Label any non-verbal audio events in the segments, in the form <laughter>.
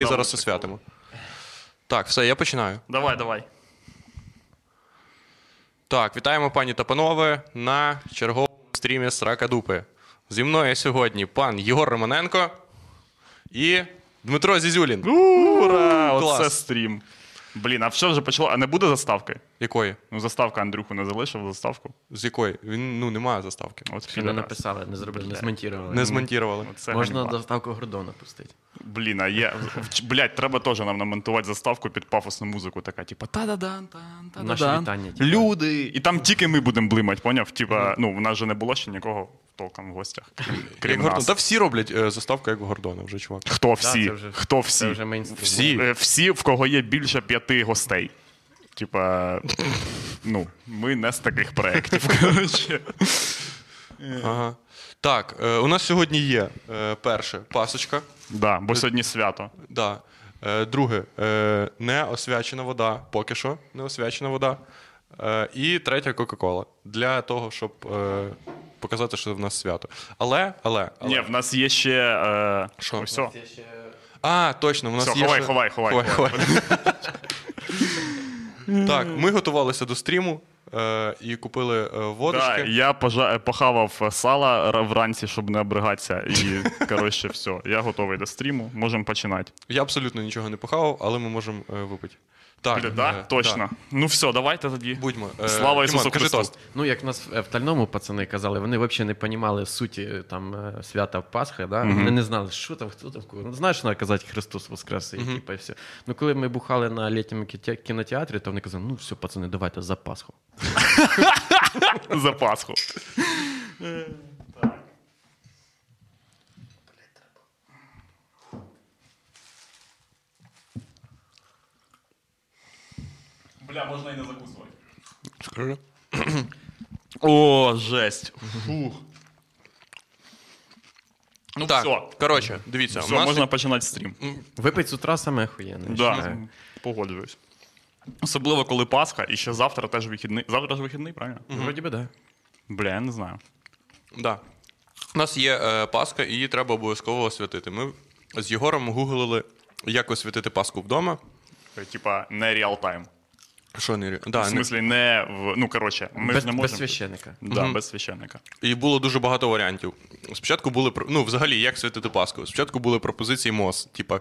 і зараз освятимо. Так, все, я починаю. Давай, давай. Так, вітаємо пані та панове на черговому стрімі Срака Дупи. Зі мною сьогодні пан Єгор Романенко і Дмитро Зізюлін. Ура! Оце стрім. Блін, а що вже почало? А не буде заставки? Якої? Ну, заставка Андрюху не залишив заставку. З якої? Він ну немає заставки. От Ще не підарас. написали, не зробили, не змонтували. Не змонтували. Оце Можна ганьба. доставку Гордона пустити. Блін, а є. Блядь, треба теж нам намонтувати заставку під пафосну музику, така, типа та-да-дан, тан, та Наше вітання, типа. Люди. І там тільки ми будемо блимати, поняв? Типа, ну, в нас же не було ще нікого толком в гостях. Крім нас. Та всі роблять е, заставку, як в Гордона, вже чувак. Хто всі? це вже- Хто всі? Це вже мейнстрім. Всі. Е, Всі, в кого є більше п'яти гостей. Типа, ну, ми не з таких проєктів. <laughs> Коротше. Ага. Так, е, у нас сьогодні є е, перше пасочка. Да, бо сьогодні свято. Да. Е, друге, е, не освячена вода, поки що не освячена вода. Е, і третє Кока-Кола. Для того, щоб е, показати, що в нас свято. Але, але, але. Ні, в нас є ще. Е... Що? Все. А, точно, в нас Все, є. ховай, ще- ховай, ховай, ховай. Так, ми готувалися до стріму е, і купили е, водочки. Да, я пожа... похавав сала ра- вранці, щоб не обригатися. І, коротше, все. Я готовий до стріму. Можемо починати. Я абсолютно нічого не похавав, але ми можемо е, випити. Так, Бля, да? е, Точно. да. Ну все, давайте тоді. Будьмо. Е, Слава Ісусу кажи Христу. тост. Ну, як нас в Тальному пацани казали, вони взагалі не розуміли суті е, там е, свята Пасхи, да? вони не знали, що там, хто там, кого. Ну, знаєш, що треба казати Христос Воскрес, і, типу, і все. Ну, коли ми бухали на літньому кіте- кінотеатрі, то вони казали, ну все, пацани, давайте за Пасху. <laughs> За Пасху. Бля, можна і не закусувати. Скажи. <clears throat> О, жесть. Фух. Ну Так, все. коротше, дивіться, Все, у нас можна починати стрім. Випить з утра саме охуєнне. я Да, вважаю. погоджуюсь. Особливо, коли Пасха, і ще завтра теж вихідний. Завтра ж вихідний, правильно? Вроді би, да. Бля, я не знаю. Да. У нас є е, Пасха, і її треба обов'язково освятити. Ми з Єгором гуглили, як освятити Пасху вдома. Е, Типа не реал-тайм. Що не да, В смислі, не в. Ну, коротше, ми без, ж не без священника. Да, без священника. І було дуже багато варіантів. Спочатку були про- ну, взагалі, як святити Пасху. Спочатку були пропозиції МОЗ, типа.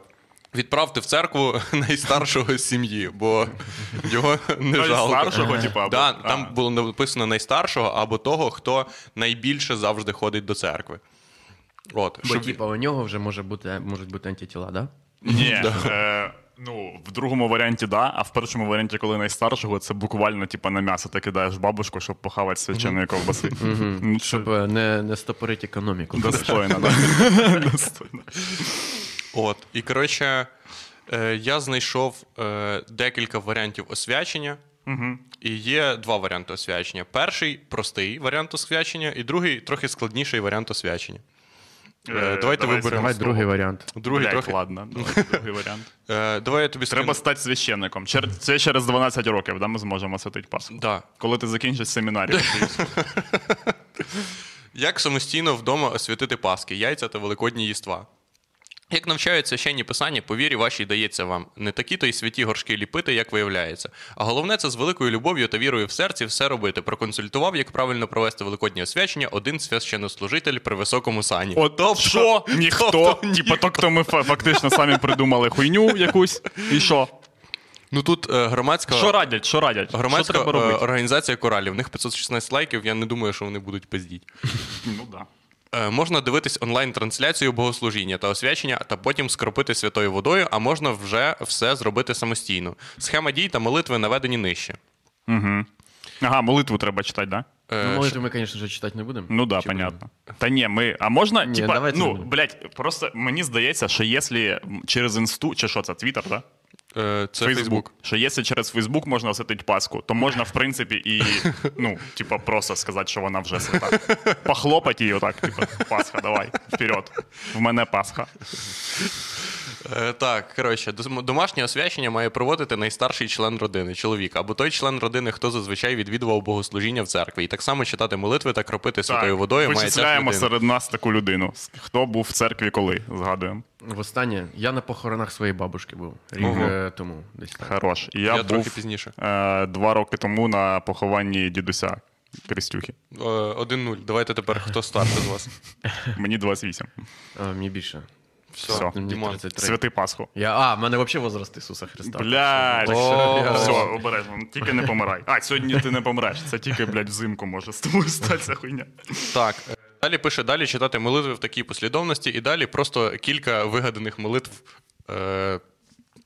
Відправте в церкву <laughs> найстаршого з сім'ї, бо його не жалко. Найстаршого, типу, або- да, а. там було написано найстаршого або того, хто найбільше завжди ходить до церкви. От, Бо, щоб... типа, у нього вже може бути, можуть бути антитіла, да? Ні. Ну, в другому варіанті, да, а в першому варіанті, коли найстаршого, це буквально типа на м'ясо ти кидаєш бабушку, щоб похавати свяченої ковбаси. Ну, це Щоб е, не, не стопорити економіку. достойно, да. <laughs> Достойно. От, і коротше, е, я знайшов е, декілька варіантів освячення. Угу. І є два варіанти освячення. Перший простий варіант освячення, і другий трохи складніший варіант освячення. Е, давайте виберемо. Давай другий варіант. Другий Блять, трохи. ладно, давай <laughs> другий варіант. Е, давай я тобі Треба стати священником. Чер- Це через 12 років, да, ми зможемо святити Пасху. Да. Коли ти закінчиш семінарію. <laughs> Як самостійно вдома освятити паски, яйця та великодні їства? Як навчають священні писання, по вірі вашій дається вам не такі то й святі горшки ліпити, як виявляється. А головне це з великою любов'ю та вірою в серці все робити. Проконсультував, як правильно провести великоднє освячення один священнослужитель при високому сані. От що? Ніхто. тобто Типа, то, хто ми фактично самі придумали хуйню якусь. І що? Ну тут е, громадська Що радять? Що радять? Громадська що треба е, організація коралів. В них 516 лайків. Я не думаю, що вони будуть пиздіть. Ну да. Е, Можна дивитись онлайн-трансляцію богослужіння та освячення, та потім скропити святою водою, а можна вже все зробити самостійно. Схема дій та молитви наведені нижче. Угу. Ага, молитву треба читати, да? Е, Ну, молитву ми, звісно ж, читати не будемо. Ну да, Чи понятно. Та ні, ми. А можна, Ні, типа, ну, блядь, просто мені здається, що якщо через інсту, чи що це, Твіттер, да? Е, Це Фейсбук. Що якщо через Фейсбук можна освятити Пасху, то можна, в принципі, і ну, типа, просто сказати, що вона вже свята. Похлопати її отак, типа, Пасха, давай, вперед. В мене Пасха. Е, Так, коротше, домашнє освячення має проводити найстарший член родини, чоловік, або той член родини, хто зазвичай відвідував богослужіння в церкві, і так само читати молитви та кропити святою водою має ця вичисляємо людина. серед нас таку людину. Хто був в церкві коли? Згадуємо. Востаннє я на похоронах своєї бабушки був рік е, тому. Десь так. Хорош. Я, Я був трохи пізніше. Е, два роки тому на похованні дідуся Крістюхи. Е, 1-0. Давайте тепер хто старший з вас. Мені 28. А, мені більше. Все, Все. 33. Святий Пасху. Я, а, в мене взагалі возраст Ісуса Христа. Блядь, О. все, обережно. Тільки не помирай. А, сьогодні ти не помреш. Це тільки, блядь, взимку може з тобою статися хуйня. Так. е, Далі пише далі читати молитви в такій послідовності, і далі просто кілька вигаданих молитв. Е,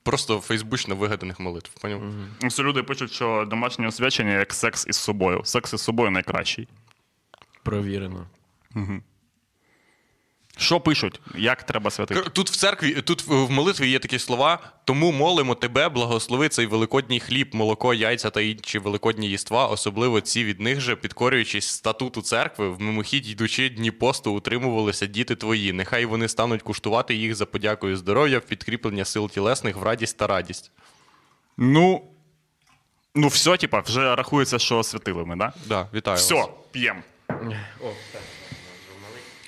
просто фейсбучно вигаданих молитв. Поняв? Все люди пишуть, що домашнє освячення як секс із собою. Секс із собою найкращий. Провірено. Що пишуть? Як треба святити? Тут в церкві, тут в молитві є такі слова: тому молимо тебе, благослови цей великодній хліб, молоко, яйця та інші великодні їства, особливо ці від них же, підкорюючись статуту церкви, в мимохідь йдучи дні посту, утримувалися діти твої. Нехай вони стануть куштувати їх за подякою здоров'я, в підкріплення сил тілесних в радість та радість. Ну, ну все, типа, вже рахується, що святили ми, да? Да, вітаю. Все, п'ємо. О, так.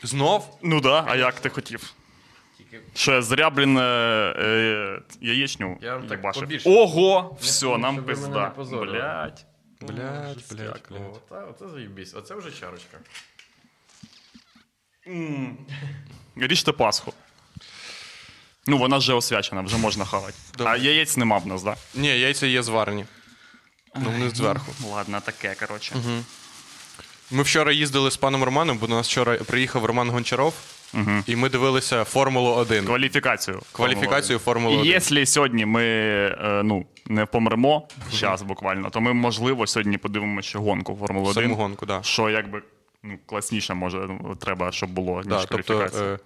Знов? Ну да, а як ти хотів? Що я зря, блін, е, е, яєчню Я вам так їбашив. побільше. Ого, все, щоб нам ви мене пизда. не позорили. Блять. Блять, блять, О, блять. оце, оце заїбісь. Оце вже чарочка. Ріжте Пасху. Ну, вона вже освячена, вже можна хавати. А яєць нема в нас, да? Ні, яйця є зварені. Ну, вони зверху. Ладно, таке, коротше. Ми вчора їздили з паном Романом, бо до нас вчора приїхав Роман Гончаров, і ми дивилися Формулу 1. Кваліфікацію. Кваліфікацію Формули І 1. якщо сьогодні ми е, ну, не помремо зараз буквально, то ми, можливо, сьогодні подивимося ще гонку Формули 1. Саму гонку, да. Що якби ну, класніше може ну, треба, щоб було, ніж Да, тобто, кваліфікація. е,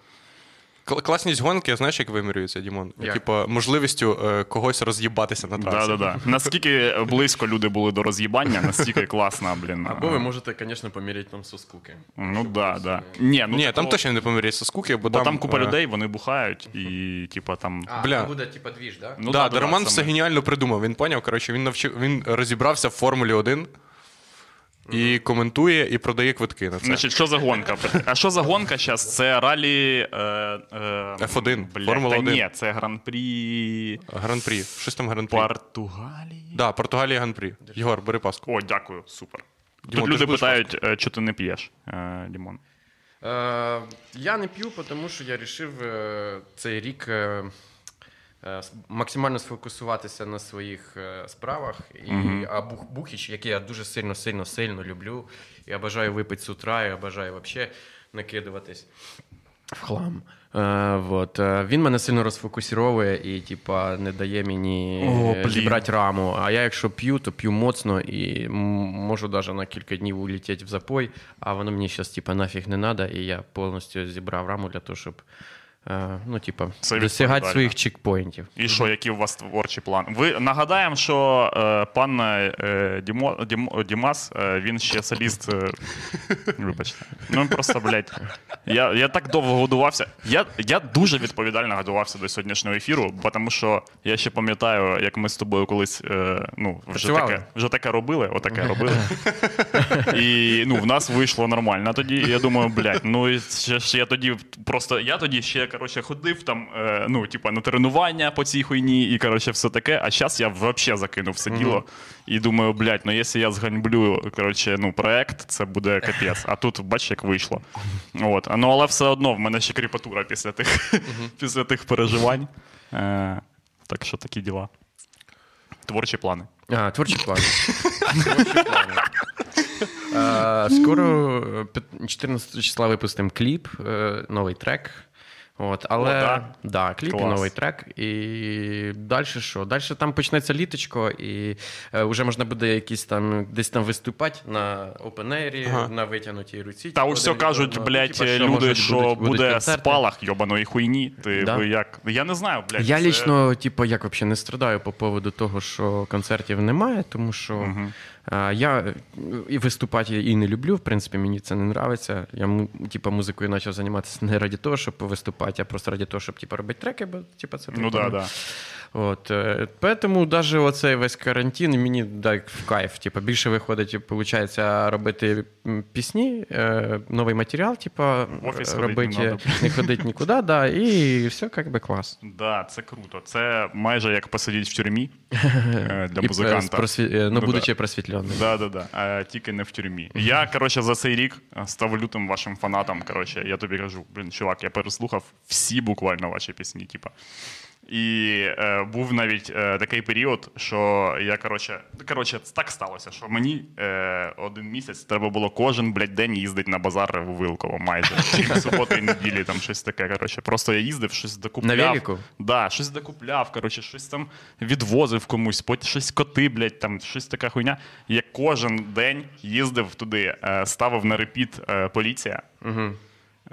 класність гонки, знаєш, як вимірюється, Дімон? Як? Типа, можливістю е, когось роз'їбатися на трасі. Да, да, да. Наскільки близько люди були до роз'їбання, настільки класна, блін. Або ви можете, звісно, поміряти нам со скуки. Ну да, да. Ні, ну, Ні, там такого- точно не поміряється скуки, бо, Бо там, там купа е, людей, вони бухають, і типа там. А, Бля. буде, типа, двіж, да? Ну, да, да, Роман саме. все геніально придумав. Він поняв, коротше, він навчив, він розібрався в Формулі 1 і коментує, і продає квитки на це. Значить, що за гонка? А що за гонка зараз? Це ралі. Е, е, F1, блядь, Формула та 1. Ні, це гран-прі Гран-прі. Щось там гран-прі. Португалії. Да, Португалія гран-прі. Єгор, бери паску. О, дякую, супер. Дімон, Тут ти ж люди будеш питають, е, що ти не п'єш, е, Дімон. Е, я не п'ю, тому що я вирішив е, цей рік е, максимально сфокусуватися на своїх е, справах. І, А бух, бухіч, який я дуже сильно, сильно, сильно люблю. Я бажаю випити з утра, я бажаю взагалі накидуватись в хлам. Е, вот. е, Він мене сильно розфокусіровує і, типа, не дає мені О, е, зібрати раму. А я, якщо п'ю, то п'ю моцно і можу навіть на кілька днів улетіти в запой, а воно мені зараз, типа, нафіг не треба, і я повністю зібрав раму для того, щоб. Е, Ну, типа, Це досягати відповідально. своїх чекпоінтів. І що, які у вас творчі плани? Ви нагадаємо, що е, пан е, Дімо, Дімо, Дімас, е, він ще соліст. Е, <laughs> вибачте. Ну просто, блядь. Я, я так довго годувався. Я, я дуже відповідально готувався до сьогоднішнього ефіру, бо тому що я ще пам'ятаю, як ми з тобою колись е, ну, вже Працювали. таке, вже таке робили, отаке робили. <laughs> І ну, в нас вийшло нормально тоді. Я думаю, блядь, ну і ще ж я тоді просто я тоді ще коротше ходив там, е, ну, типа, на тренування по цій хуйні, і коротше, все таке. А зараз я взагалі закинув все діло. І думаю, блядь, ну якщо я зганьблю коротше, ну, проект, це буде капець. А тут бач, як вийшло. От. Ну, але все одно в мене ще кріпатура після тих, <laughs> після тих переживань. Е, так що такі діла. Творчі плани. А, творчі плани. Творчі плани. Е, Скоро е, пят- 14 числа випустимо кліп, е, новий трек. От, але О, да? да, кліп і новий трек. І далі що? Далі там почнеться літочко, і е, вже можна буде якісь там десь там виступати на air, Ага. на витягнутій руці. Та типу, все кажуть, від одного. блядь, Типа, що, люди, що будуть- буде концерти. спалах йобаної хуйні. Ти Да. як? Я не знаю, блядь. Я це- лічно, типу, як взагалі не страдаю по поводу того, що концертів немає, тому що а, я е, і виступати і не люблю. В принципі, мені це не нравиться. Я типу, музикою почав займатися не раді того, щоб виступати, а просто раді того, щоб типу, робити треки, бо типу, це Ну да, да. От, е, поэтому даже оцей весь карантин мені так в кайф. Типу, більше виходить, виходить, робити пісні, е, новий матеріал, типу, офіс ходить не не ходить нікуди, да, і все як би клас. Да, це круто. Це майже як посидіти в тюрмі е, <laughs> для е, музиканта. просві- е, Ну, будучи просвітленим. Да, да, да. А, тільки не в тюрмі. Я, коротше, за цей рік став лютим вашим фанатом. Коротше, я тобі кажу, блін, чувак, я переслухав всі буквально ваші пісні, типа. І е, був навіть е, такий період, що я коротше, коротше, так сталося, що мені е, один місяць треба було кожен блядь, день їздити на базар у Вилково майже. Суботи і неділі, там щось таке. Коротше. Просто я їздив, щось докупляв. На велику? Да, щось докупляв, коротше, щось там відвозив комусь, потім щось коти, блядь, там щось така хуйня. Я кожен день їздив туди, е, ставив на репіт е, поліція. Угу.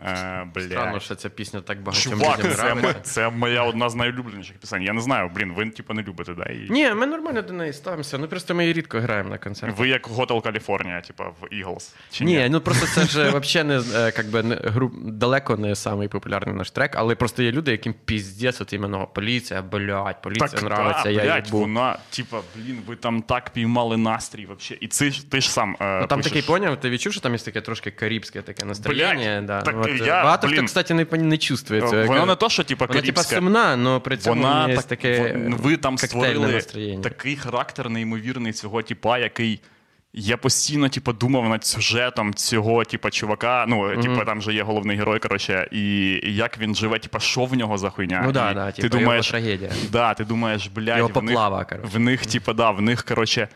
Е, блядь. Странно, що ця пісня так багатьом Чувак, людям це, нравиться. це моя одна з найулюбленіших пісень. Я не знаю, блін, ви типу не любите, да? І... Ні, ми нормально до неї ставимося. Ну просто ми її рідко граємо на концертах. Ви як Готел Каліфорнія, типу, в Eagles. Чи Ні, ну просто це ж взагалі не е, как би, не, гру, далеко не самий популярний наш трек, але просто є люди, яким піздець, от іменно поліція, блядь, поліція так, нравиться, да, я блядь, їбу. вона, типа, блін, ви там так піймали настрій вообще. І ти, ж- ти ж сам е, Ну, там пишеш. такий поняв, ти відчув, що там є таке трошки карибське таке настроєння. Блядь, да. так От, я, багато блін, хто, кстати, не, не чувствує цього. Вона не то, що типа Вона типа сумна, але при цьому Вона є так, таке ви там створили настроєння. такий характер неймовірний цього типа, який. Я постійно, типу, думав над сюжетом цього, типу, чувака. Ну, типу, там же є головний герой, коротше, і, як він живе, типу, що в нього за хуйня. Ну да, да, ти типу, думаєш, його трагедія. Да, ти думаєш, блядь, Його в них, коротше. в них, типу, да, в них, коротше,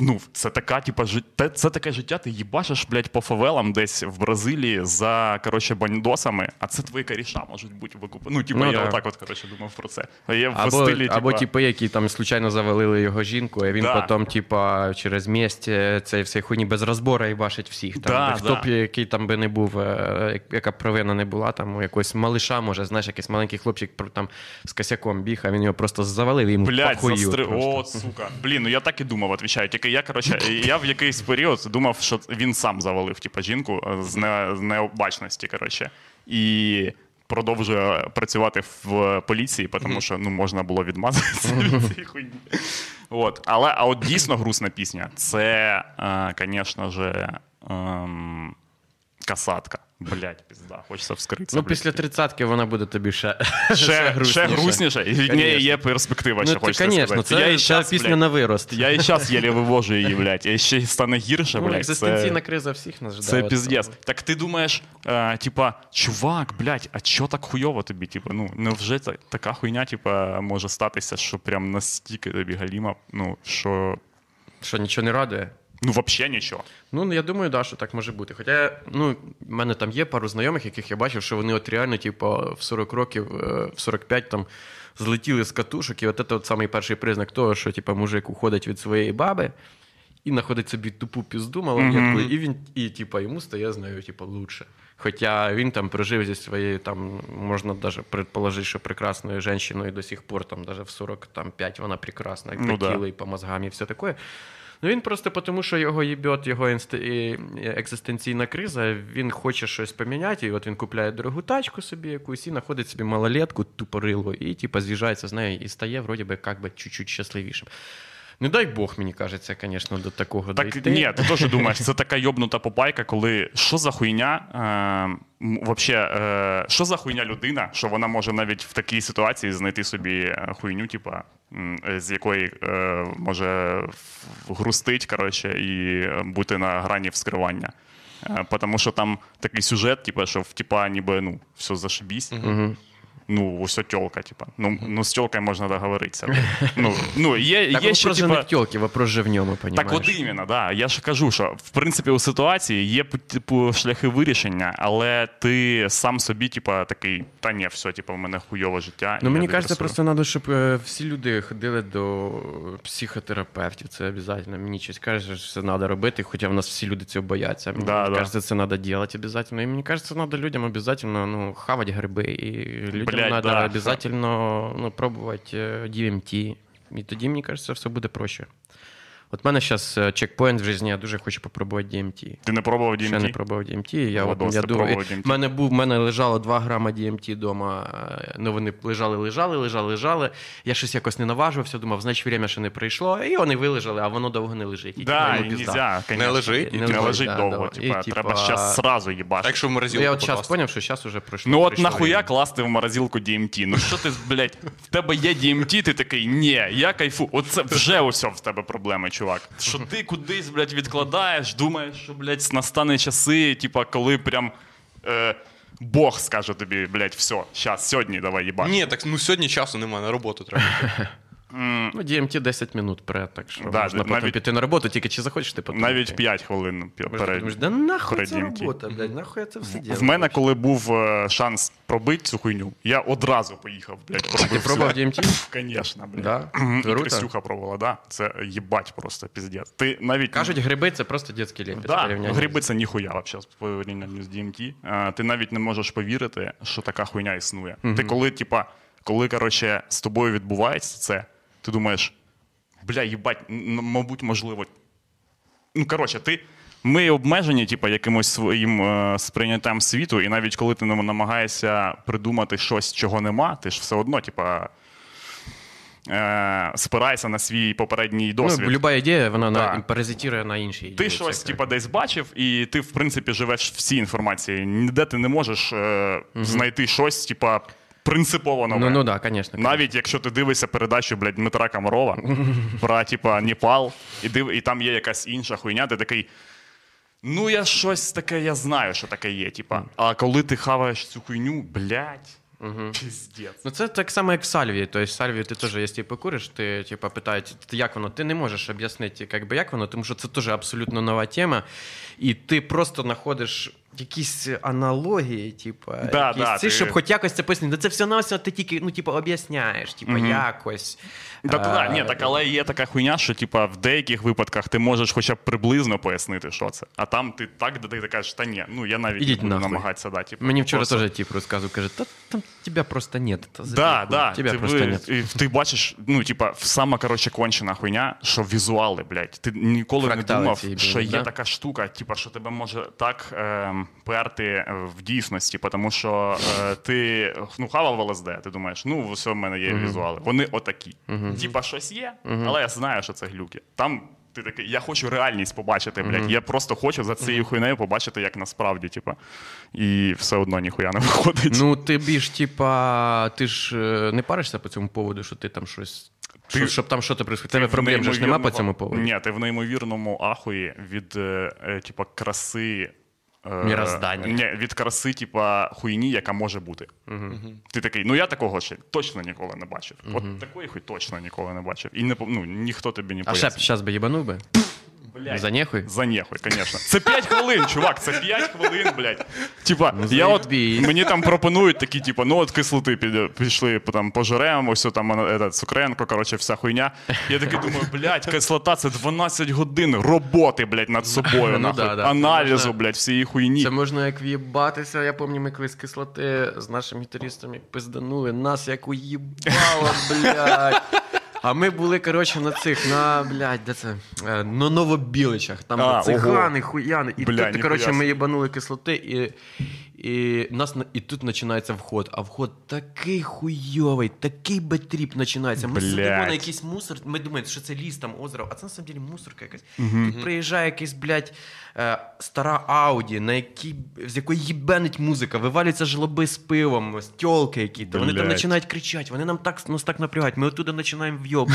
ну, це така, типа, життя, це таке життя, ти їбашиш, блядь, по фавелам десь в Бразилії за, коротше, бандосами, а це твої коріша можуть бути викуп... Ну, типу, Ну я да. отак от, коротше, думав про це. А я в Або, стилі, або типи, які там случайно завалили його жінку, а він Да. потім, типа, через місць е, цей всей хуйні без розбору і бачить всіх. Там, Да, хто б який там би не був, е, яка б провина не була, там у якогось малиша, може, знаєш, якийсь маленький хлопчик там з косяком біг, а він його просто завалив і йому Блядь, похую застри... О, сука. Блін, ну я так і думав. Тільки я, коротше, я в якийсь період думав, що він сам завалив, типу, жінку е, з, не... з необачності, коротше. І продовжує працювати в поліції, тому що ну, можна було відмазатися від цієї хуйні. От. Але а от дійсно грустна пісня. Це, звісно ж, ем... касатка. Блять, пізда, хочеться вскритися. Ну, блядь. після тридцятки вона буде тобі ще, Ще, ще грустніше. І в неї є перспектива, Ну, ще ти, хочеться звісно, це, я і щас, пісня блядь, на вирост. Я і зараз єлі вивожу її, блядь, і ще стане гірше, ну, блядь. екзистенційна Це, криза всіх нас ждає. це піздець. Так ти думаєш, е, типа, чувак, блядь, а чо так хуйово тобі? Типа, ну, невже це така хуйня, типа, може статися, що прям настільки тобі галіма, ну, що. Що нічого не радує? Ну, взагалі нічого. Ну, я думаю, да, що так може бути. Хоча, ну, в мене там є пару знайомих, яких я бачив, що вони от реально, типу, в 40 років, е, в 45 там злетіли з катушок, і от це от самий перший признак того, що типу, мужик уходить від своєї баби і знаходить собі тупу пізду малолетку, і він, і типу, йому стає з нею, типу, лучше. Хоча він там прожив зі своєю, там, можна навіть предположити, що прекрасною жінкою до сих пор, там, навіть в 45 вона прекрасна, як Ну да. тілу і по мозгам, і все таке. Ну він просто тому, що його їбет, його інст... і- екзистенційна криза, він хоче щось поміняти, і от він купляє дорогу тачку собі якусь і знаходить собі малолетку, тупорилу, і типу, з'їжджається з нею і стає вроді би як би чуть-чуть щасливішим. Не дай Бог, мені кажеться, звісно, до такого Так дійти. ні, ти теж думаєш, це така йобнута попайка, коли що за хуйня, е, вообще, е, що за хуйня людина, що вона може навіть в такій ситуації знайти собі е, хуйню, типа, з якої е, може грустить, коротше, і е, бути на грані вскривання. Е, Тому що там такий сюжет, типа, що в типа ніби ну, все зашибісь. Ну, ось тьолка, типа. Ну, ну з тьолкою можна договоритися. Ну, <laughs> ну, є, Так є ще, типа, не в тілки, вопрос же в ньому, так от іменно, да. Я ж кажу, що в принципі у ситуації є типу, шляхи вирішення, але ти сам собі, типа, такий, та ні, все, типу, в мене хуйове життя. Ну, мені кажеться, просто треба, щоб е, всі люди ходили до психотерапевтів. Це обов'язково. Мені щось каже, що це треба робити, хоча в нас всі люди цього бояться. Мені Да, да. кажеться, це треба робити обов'язково. І мені кажеться, треба людям обов'язково ну, хавати гриби. І людям Блядь, треба да. обов'язково ну, пробувати е, DMT. І тоді, мені кажеться, все буде проще. От в мене зараз чекпоінт в житті, я дуже хочу попробувати DMT. Ти не пробував DMT? Ще не пробував DMT. Я, от, я пробував DMT? мене був, в мене лежало 2 грама DMT вдома. Ну вони лежали, лежали, лежали, лежали. Я щось якось не наважувався, думав, значить, время ще не прийшло. І вони вилежали, а воно довго не лежить. І, Да, і нельзя. Не лежить? Не, Не лежить, лежить, да, довго. да. Типа, І, треба зараз сразу їбати. Так що в Ну, морозилку я от зараз зрозумів, що зараз уже пройшло. Ну от прийшло нахуя время. класти в морозилку DMT? Ну що ти, блядь, в тебе є DMT, ти такий, ні, я кайфу. Оце вже ось в тебе проблеми, чувак. Що ти кудись, блядь, відкладаєш, думаєш, що, блядь, настане часи, типа, коли прям е, Бог скаже тобі, блядь, все, щас, сьогодні давай їбать. Ні, так ну сьогодні часу немає, на роботу треба. <laughs> Ну, DMT 10 минут перед, так що Да, можна потім піти на роботу, тільки чи захочеш ти потім. Навіть йти. 5 хвилин пі- Може, ти перед. думаєш, да нахуй перед це DMT. робота, блядь, нахуй я це все В ділаю. мене, коли був е, шанс пробити цю хуйню, я одразу поїхав, блядь, пробив. Ти пробував. DMT? <laughs> Конечно, блядь. Да? І Круто. Пробувала, да. Це їбать просто піздець. Ти навіть Кажуть, гриби це просто дитячий лепець. да, порівняння. гриби це ніхуя вообще в порівнянні з DMT. А, ти навіть не можеш повірити, що така хуйня існує. Ти коли, типа, коли короче, з тобою відбувається це, ти думаєш, бля, їбать, мабуть, можливо. Ну, коротше, ти. Ми обмежені, типу, якимось своїм е, сприйняттям світу, і навіть коли ти намагаєшся придумати щось, чого нема, ти ж все одно, типа, е, спираєшся на свій попередній досвід. Ну, люба ідея, вона Да. на, паразитує на іншій ідеї. Ти щось, типа, десь бачив, і ти, в принципі, живеш в цій інформації. Ніде ти не можеш е, знайти щось, типа, принципово нове. Ну, ну да, звісно. Навіть якщо ти дивишся передачу, блядь, Дмитра Комарова <laughs> про, типа, Непал, і, див, і там є якась інша хуйня, ти такий. Ну, я щось таке, я знаю, що таке є. Типа. А коли ти хаваєш цю хуйню, блядь, піздець. Ну, це так само, як в сальвії. Тобто, сальвію ти теж, якщо покуриш, ти типа, питають, як воно, ти не можеш об'яснити, як би, як воно, тому що це теж абсолютно нова тема. І ти просто знаходиш якісь аналогії, типа, Да, якісь да, ці, ти- щоб хоч якось це пояснити. Це все на все ти тільки ну, типа, об'ясняєш, типа, якось. Так, А, так, ні, так, але є така хуйня, що типа в деяких випадках ти можеш хоча б приблизно пояснити, що це. А там ти так, де ти кажеш, та ні, ну я навіть Ідіть не буду нахуй. намагатися да, типу, Мені вчора просто- теж тип розказував, каже, та там тебе просто нет. Та Да, да. Тебе ти, просто ви- нет. і ти бачиш, ну, типа, сама коротше кончена хуйня, що візуали, блядь. Ти ніколи Фрактали не думав, ці, що є така штука, типа, що тебе може так ем, перти е, в дійсності, тому що е, ти ну, хавав ЛСД, ти думаєш, ну, все в мене є візуали. Вони отакі. Типа, щось є, але я знаю, що це глюки. Там. Ти такий, я хочу реальність побачити, блядь. Я просто хочу за цією хуйнею побачити, як насправді, типа. І все одно ніхуя не <laughs> виходить. Ну, ти більш, типа, ти ж е, не паришся по цьому поводу, що ти там щось. Ти- Щоб, щоб там щось происходило. Тебе проблем же ж нема по цьому поводу. Ні, ти в неймовірному ахуї від е, е, типа краси. Е, Ні, від краси, типа, хуйні, яка може бути. Ти такий, ну я такого ще точно ніколи не бачив. От такої хуй точно ніколи не бачив. І не ну, ніхто тобі не А ще б зараз би їбанув би? Блядь. За нехуй? За нехуй, звісно. Це 5 хвилин, чувак, це 5 хвилин, блядь. Типа, Ну, я от, мені там пропонують такі, типу, ну от кислоти під, пішли, там, пожеремо, все там, е, Цукренко, коротше, вся хуйня. Я такий думаю, блядь, кислота це 12 годин роботи, блядь, над собою, <laughs> Ну, нахуй. да, да. аналізу, Можна- блядь, всієї хуйні. Це можна як в'їбатися. Я пам'ятаю, ми колись кислоти з нашим гітаристом як пизданули, нас як уїбало, блядь. А ми були, коротше, на цих, на, блядь, де це? Е, На Новобіличах. Там А, цигани, хуяни. І Бля, тут, коротше, ми їбанули кислоти, і, і, нас, на- і тут починається вход. А вход такий хуйовий, такий bad trip починається. Ми Блядь. сидимо на якийсь мусор, ми думаємо, що це ліс, там озеро, а це на самом деле мусорка якась. Тут приїжджає якийсь, блядь, стара Ауді, на якій, з якої їбенить музика, вивалюються жлоби з пивом, з тьолки які-то. Вони там починають кричати, вони нам так, нас так напрягають. Ми оттуда починаємо вйоб.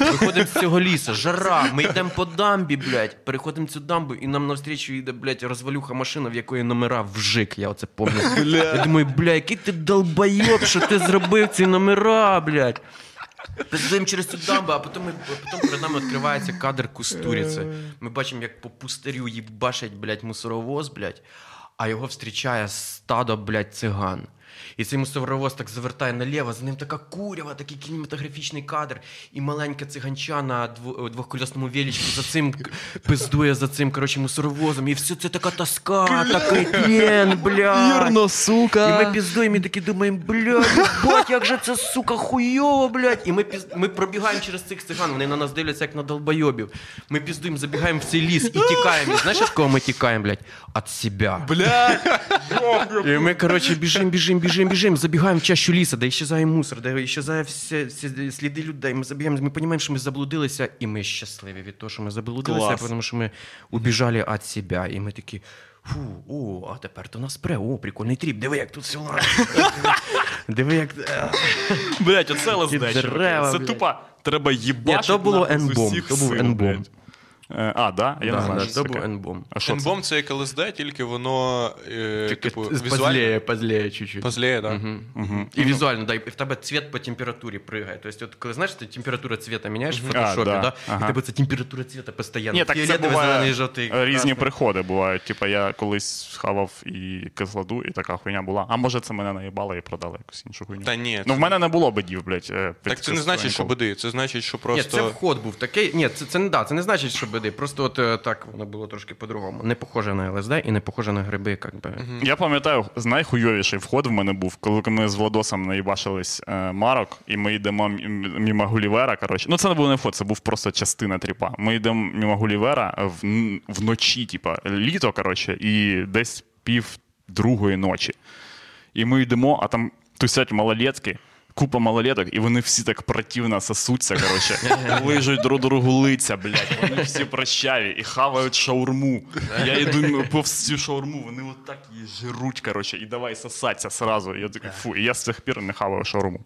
Виходимо з цього лісу, жара, ми йдемо по дамбі, блядь, переходимо цю дамбу, і нам навстрічу йде, блядь, розвалюха машина, в якої номера вжик. Я оце це повністю. Я думаю, бля, який ти долбойоб, що ти зробив ці номера, блядь. Пиздуємо через цю дамбу, а потім, ми, потім перед нами відкривається кадр кустуріці. Ми бачимо, як по пустирю їбашить, блядь, мусоровоз, блядь, а його зустрічає стадо, блядь, циган. І цей мусоровоз так завертає наліво, за ним така курява, такий кінематографічний кадр, і маленька циганча на дво- двохколісному величку за цим пиздує за цим, коротше, мусоровозом. І все це така тоска, такий тлен, блядь. сука. І ми піздуємо і такі думаємо, блядь, бать, як же це, сука, хуйово, блядь. І ми, піз... ми пробігаємо через цих циган, вони на нас дивляться, як на долбойобів. Ми піздуємо, забігаємо в цей ліс і тікаємо. Знаєш, від кого ми тікаємо, блядь? От себе. Бля! І ми, коротше, біжимо, біжимо, біжимо, біжимо, забігаємо в чащу ліса, де іщезає мусор, де іщезає всі, всі сліди людей. Ми забігаємо, ми розуміємо, що ми заблудилися, і ми щасливі від того, що ми заблудилися, Клас. тому що ми убіжали від себе. І ми такі. Фу, о, а тепер то нас пре, о, прикольний тріп, диви, як тут все ладно. <laughs> Диви, як. Блять, оце дерева. Це блядь. тупо треба їбачити. Ні, то було нахуй з N-бомб, усіх то був сил, блядь. Е, А, да? Я не знаю, да, що це таке. N-бомб. А що це? Енбом це як ЛСД, тільки воно е, типу, візуально позліє чуть-чуть. позліє, так. І візуально, да, і в тебе цвіт по температурі пригає. Тобто, от коли знаєш, ти температура цвіта міняєш в фотошопі, А, да. да, Ага. і тебе це температура цвіта постійно. Ні, так це Фіолетовий, буває зелений, жовтий. е, різні красний. приходи бувають. Типа я колись схавав і кислоду, і така хуйня була. А може це мене наїбало і продали якусь іншу хуйню. Та ні, Ну в мене не було бедів, блядь. е, під Так це не значить, що беди, це значить, що Ні, просто. це вход був такий. Ні, це, це не да, це не значить, що биди. Просто от е, так воно було трошки по-другому. Не похоже на ЛСД і не похоже на гриби, як би. Я пам'ятаю, найхуйовіший вход в мене був, коли ми з Владосом наїбашились е, марок, і ми йдемо мімо Гулівера. Коротше. Ну, це не був не вход, це був просто частина тріпа. Ми йдемо мімо Гулівера в, вночі, типа, літо, коротше, і десь пів другої ночі. І ми йдемо, а там тусять малолетки. Купа малолеток, і вони всі так противно сосуться, коротше, лижуть друг другу лиця, блядь. Вони всі прощаві і хавають шаурму. Я йду повз цю шаурму, вони отак її жируть, коротше, і давай сосатися сразу. Я такий, фу, і я з цих пір не хаваю шаурму.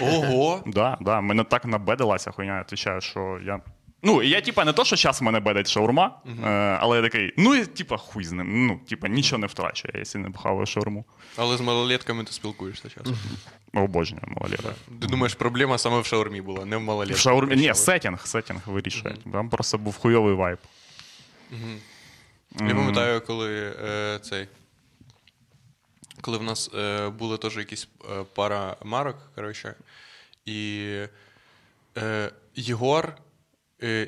Ого! Да, да, мене так набедилася хуйня, я відповідаю, що я. Ну, я, типа, не то, що зараз мене бедить шаурма, е, але я такий, ну, і, типа, хуй з ним. Ну, типа, нічого не втрачу, я, якщо не хаваю шаурму. Але з малолетками ти спілкуєшся часто. Обожнюю малолеток. Ти думаєш, проблема саме в шаурмі була, не в В малолетках. шаурмі. Ні, сетінг, сетінг вирішує. Там просто був хуйовий вайб. Я пам'ятаю, коли е, цей. Коли в нас е, були теж якісь е, пара марок, коротше, і е, Єгор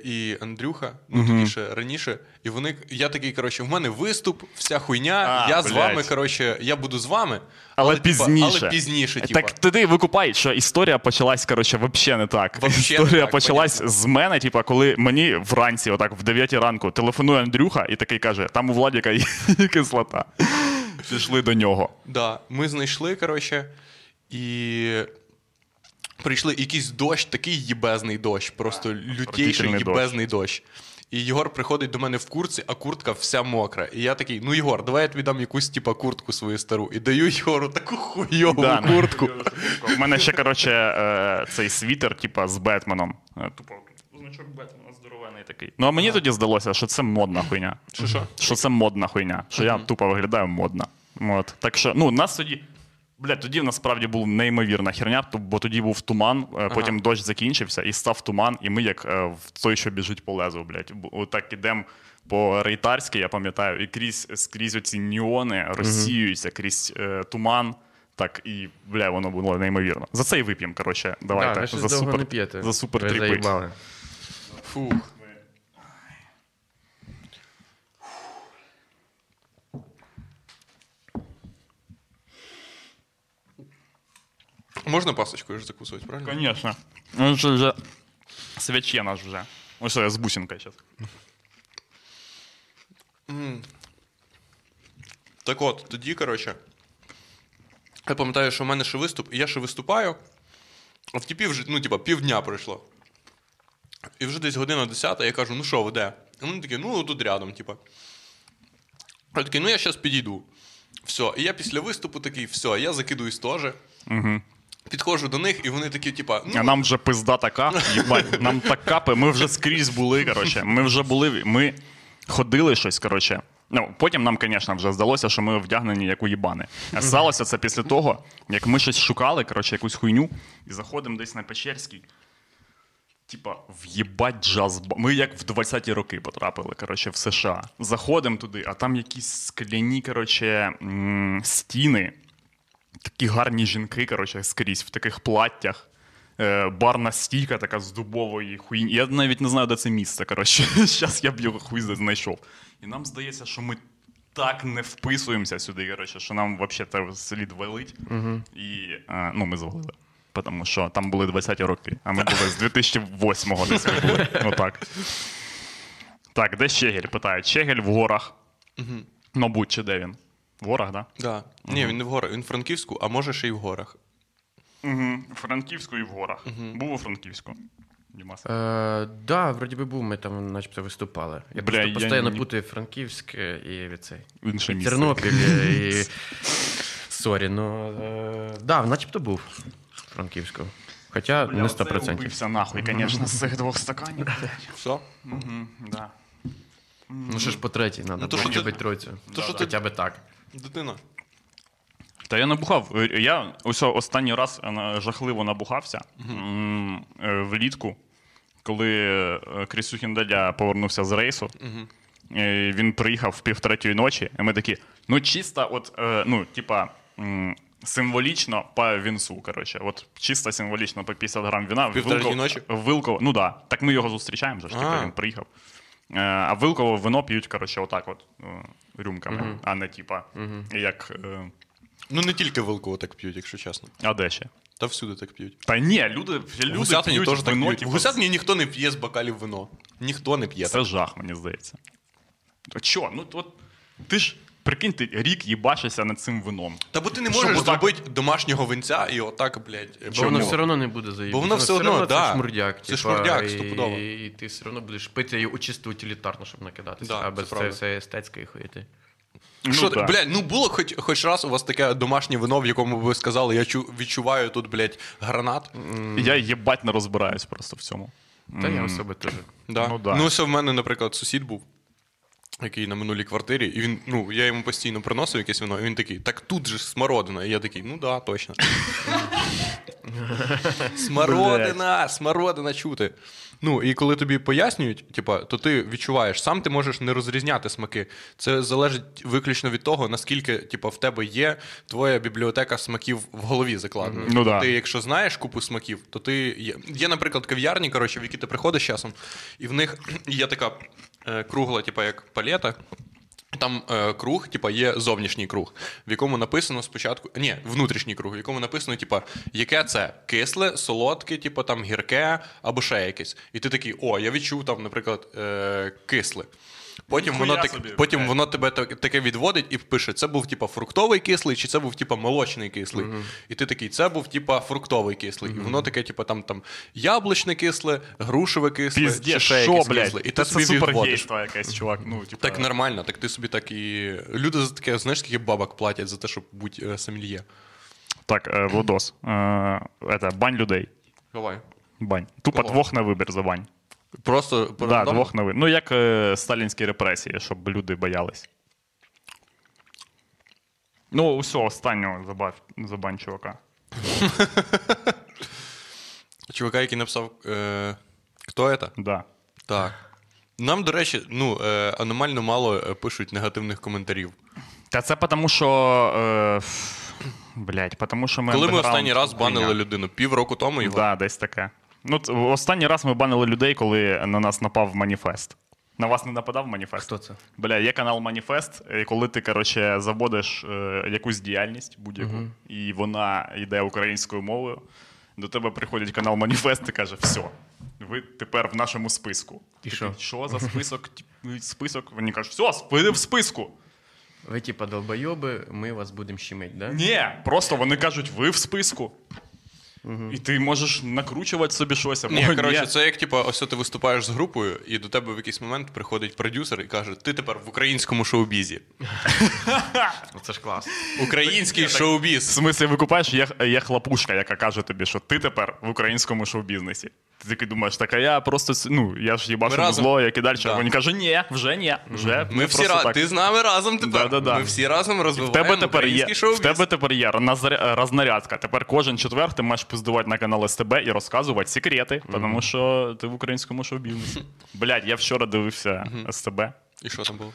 і Андрюха, ну тоді ще раніше, і вони. Я такий, коротше, в мене виступ, вся хуйня, А, я з вами, коротше, я буду з вами. Але, типа, пізніше. але пізніше, типа. Так ти викупай, що історія почалась, коротше, взагалі не так. Вообще не історія так, почалась з мене, типа, коли мені вранці, отак, в 9 ранку, телефонує Андрюха і такий каже: там у Владіка є <laughs> кислота. Пішли до нього. Да, ми знайшли, коротше, і прийшли якийсь дощ, такий їбезний дощ, просто лютейший їбезний дощ. І Єгор приходить до мене в куртці, а куртка вся мокра. І я такий: ну Єгор, давай я тобі дам якусь типа куртку свою стару. І даю Єгору таку хуйову Да, ну, куртку. У мене ще, коротше, е, цей світер, типа, з Бетменом. Е, Тупо значок Бетмена здоровений такий. Ну, а мені тоді здалося, що це модна хуйня. Що що? Що це модна хуйня. Що я тупо виглядаю модно. От. Так що, ну, нас тоді. Блядь, тоді насправді була неймовірна херня, бо тоді був туман, е, потім дощ закінчився і став туман, і ми як е, в той, що біжить по лезу, блядь. Отак ідемо по Рейтарській, я пам'ятаю, і крізь, скрізь оці неони розсіюються крізь е, туман. Так, і бля, воно було неймовірно. За це і вип'ємо, коротше. Давайте. Да, за, супер, не за супер Ви тріпи. Фух. Можна пасочкою ж закусувати, правильно? Конечно. Ну, це вже свячена ж вже. Ось з бусинкою зараз. Так от, тоді, коротше, я пам'ятаю, що в мене ще виступ, і я ще виступаю, а в тіпі вже, ну, типа, півдня пройшло. І вже десь година 10, я кажу, ну що, ви де? І вони такі, ну тут рядом, типа. Я такий, ну я зараз підійду. Все. І я після виступу такий, все, я закидуюсь теж. Угу. Підходжу до них, і вони такі, типа, ну, А нам вже пизда така, їбать, нам так капи, ми вже скрізь були, коротше. Ми вже були, ми ходили щось, коротше. Ну, потім нам, звісно, вже здалося, що ми вдягнені як уїбани. А сталося це після того, як ми щось шукали, коротше, якусь хуйню, і заходимо десь на Печерський. Типа, в'єбать джаз. Ми як в 20-ті роки потрапили, коротше, в США. Заходимо туди, а там якісь скляні, коротше, стіни, такі гарні жінки, коротше, скрізь в таких платтях. Е, барна стійка така з дубової хуйні. Я навіть не знаю, де це місце. Коротше, <laughs> зараз я б його хуй знайшов. І нам здається, що ми так не вписуємося сюди, коротше, що нам взагалі слід валить. І е, ну, ми звалили. Тому що там були 20-ті роки, а ми були з 2008-го десь ми були. <laughs> Отак. Так, де Щегель? Питають. Щегель в горах. Мабуть, чи де він? В горах, так? Да. Ні, він не в горах, він в Франківську, а може ще й в горах. Угу. Франківську і в горах. Був у Франківську. Дімас. Е, да, вроді би був, ми там начебто виступали. Я Бля, просто постійно ні- путаю Франківськ і цей. Інше місце. Тернопіль і. <laughs> Sorry, ну. Е, да, начебто був в Франківську. Хоча Бля, не оце 100%. я убився нахуй, звісно, з цих двох стаканів. Все? Угу, да. Ну що ж по третій, треба Ну, хоча б тройцю. Хоча б так. Дитина. Та я набухав. Е, Я ось останній раз е, жахливо набухався е, влітку, коли Крісюхін Дадя повернувся з рейсу. Е, Він приїхав в півтретьої ночі, і ми такі, ну чисто, от, ну, типа. Символічно по вінцу, коротше. От чисто символічно по 50 грам віна. в Півтретій Вилково- ночі? в Вилково, ну. Да. Так ми його зустрічаємо, же ж, типу, А. він приїхав. А Вилково вино п'ють, коротше, отак от рюмками, а не типа, як. е, Ну не тільки Вилково так п'ють, якщо чесно. А де ще? Та всюди так п'ють. Та ні, люди, В люди Гусятині п'ють теж так вино, п'ють. типу, В Гусятині ніхто не п'є з бокалів вино. Ніхто не п'є. Це жах, мені здається. А чо? Ну от ти ж прикинь, ти рік їбашишся над цим вином. Та бо ти не Щоб можеш отак- зробити домашнього винця і отак, блядь. Бо Чому? воно все одно не буде заїбати. Бо воно все одно, да. це шмурдяк. Це типа, шмурдяк, стопудово. І ти все одно будеш пити його чисто утилітарно, щоб накидатися. Да, а це без правда. цієї всієї естетської хуєти. Ну, Що, да. блядь, ну було хоч, хоч раз у вас таке домашнє вино, в якому ви сказали, я чу, відчуваю тут, блядь, гранат. Я їбать не розбираюсь просто в цьому. Та я особи теж. Да. Ну, да. Ну, ось в мене, наприклад, сусід був, який на минулій квартирі, і він, ну, я йому постійно приносив якесь вино, і він такий, так тут же ж смородина. І я такий, ну да, точно. <laughs> смородина, смородина чути. Ну, і коли тобі пояснюють, типа, то ти відчуваєш, сам ти можеш не розрізняти смаки. Це залежить виключно від того, наскільки типа, в тебе є твоя бібліотека смаків в голові закладена. Ну да. Ти, якщо знаєш купу смаків, то ти. Є, є наприклад, кав'ярні, коротше, в які ти приходиш часом, і в них <clears throat> є така кругла, типа як палета. Там е, круг, типа, є зовнішній круг, в якому написано спочатку. Ні, внутрішній круг, в якому написано, типа, яке це кисле, солодке, типа там гірке або ще якесь. І ти такий, о, я відчув там, наприклад, е, кисле. Потім Ніхуя воно, так, собі, потім блядь. воно тебе так- таке відводить і пише: це був типа фруктовий кислий, чи це був типа молочний кислий. І ти такий, це був типа фруктовий кислий. І воно таке, типа там, там яблучне кисле, грушеве кисле, чи ще що, якесь блядь? кисле. І Та ти це собі відводиш. супергейство якесь, чувак. Ну, типа, Так нормально, так ти собі так і. Люди за таке, знаєш, скільки бабок платять за те, щоб бути е, сомельє. Так, е, Владос. Е, это, бань людей. Давай. Бань. Тупо Кого? двох на вибір за бань. Просто Да, двох вибір. Ну, як е, сталінські репресії, щоб люди боялись. Ну, усе, останнього забав, забань чувака. <laughs> Чувака, який написав. Е... Хто це? Да. Так. Нам, до речі, ну, е, аномально мало е, пишуть негативних коментарів. Та це тому, що. Е, блять, тому що ми. Коли ми останній раз банили хуйня. людину? Півроку тому його? Да, десь таке. Ну, останній раз ми банили людей, коли на нас напав Маніфест. На вас не нападав Маніфест? Хто це? Бля, є канал Маніфест, і коли ти, коротше, заводиш е, якусь діяльність будь-яку, і вона йде українською мовою, до тебе приходить канал Маніфест і каже: все, ви тепер в нашому списку. І Ти що? Що за список? Список? Вони кажуть, все, ви в списку. Ви, типа, долбойоби, ми вас будемо щемить, да? Ні, просто вони кажуть, ви в списку. І ти можеш накручувати собі щось. або Ні, коротше, це як типу, ось ти виступаєш з групою, і до тебе в якийсь момент приходить продюсер і каже: ти тепер в українському шоу-бізі. Це ж клас. Український шоу-біз. В смислі, викупаєш, є хлопушка, яка каже тобі, що ти тепер в українському шоу-бізнесі. Ти думаєш, так, а я просто ну, я ж їбашу Ми зло, як і далі. Да. Він каже, ні, вже ні, вже Ми всі просто так. Ти з нами разом тепер. Да-да-да. Ми всі разом В тебе тепер є, в тебе тепер є рознаря- рознарядка. Тепер кожен четвер ти маєш пиздувати на канал СТБ і розказувати секрети, тому що ти в українському шоу-бізнесі. <laughs> Блядь, я вчора дивився СТБ. І що там було?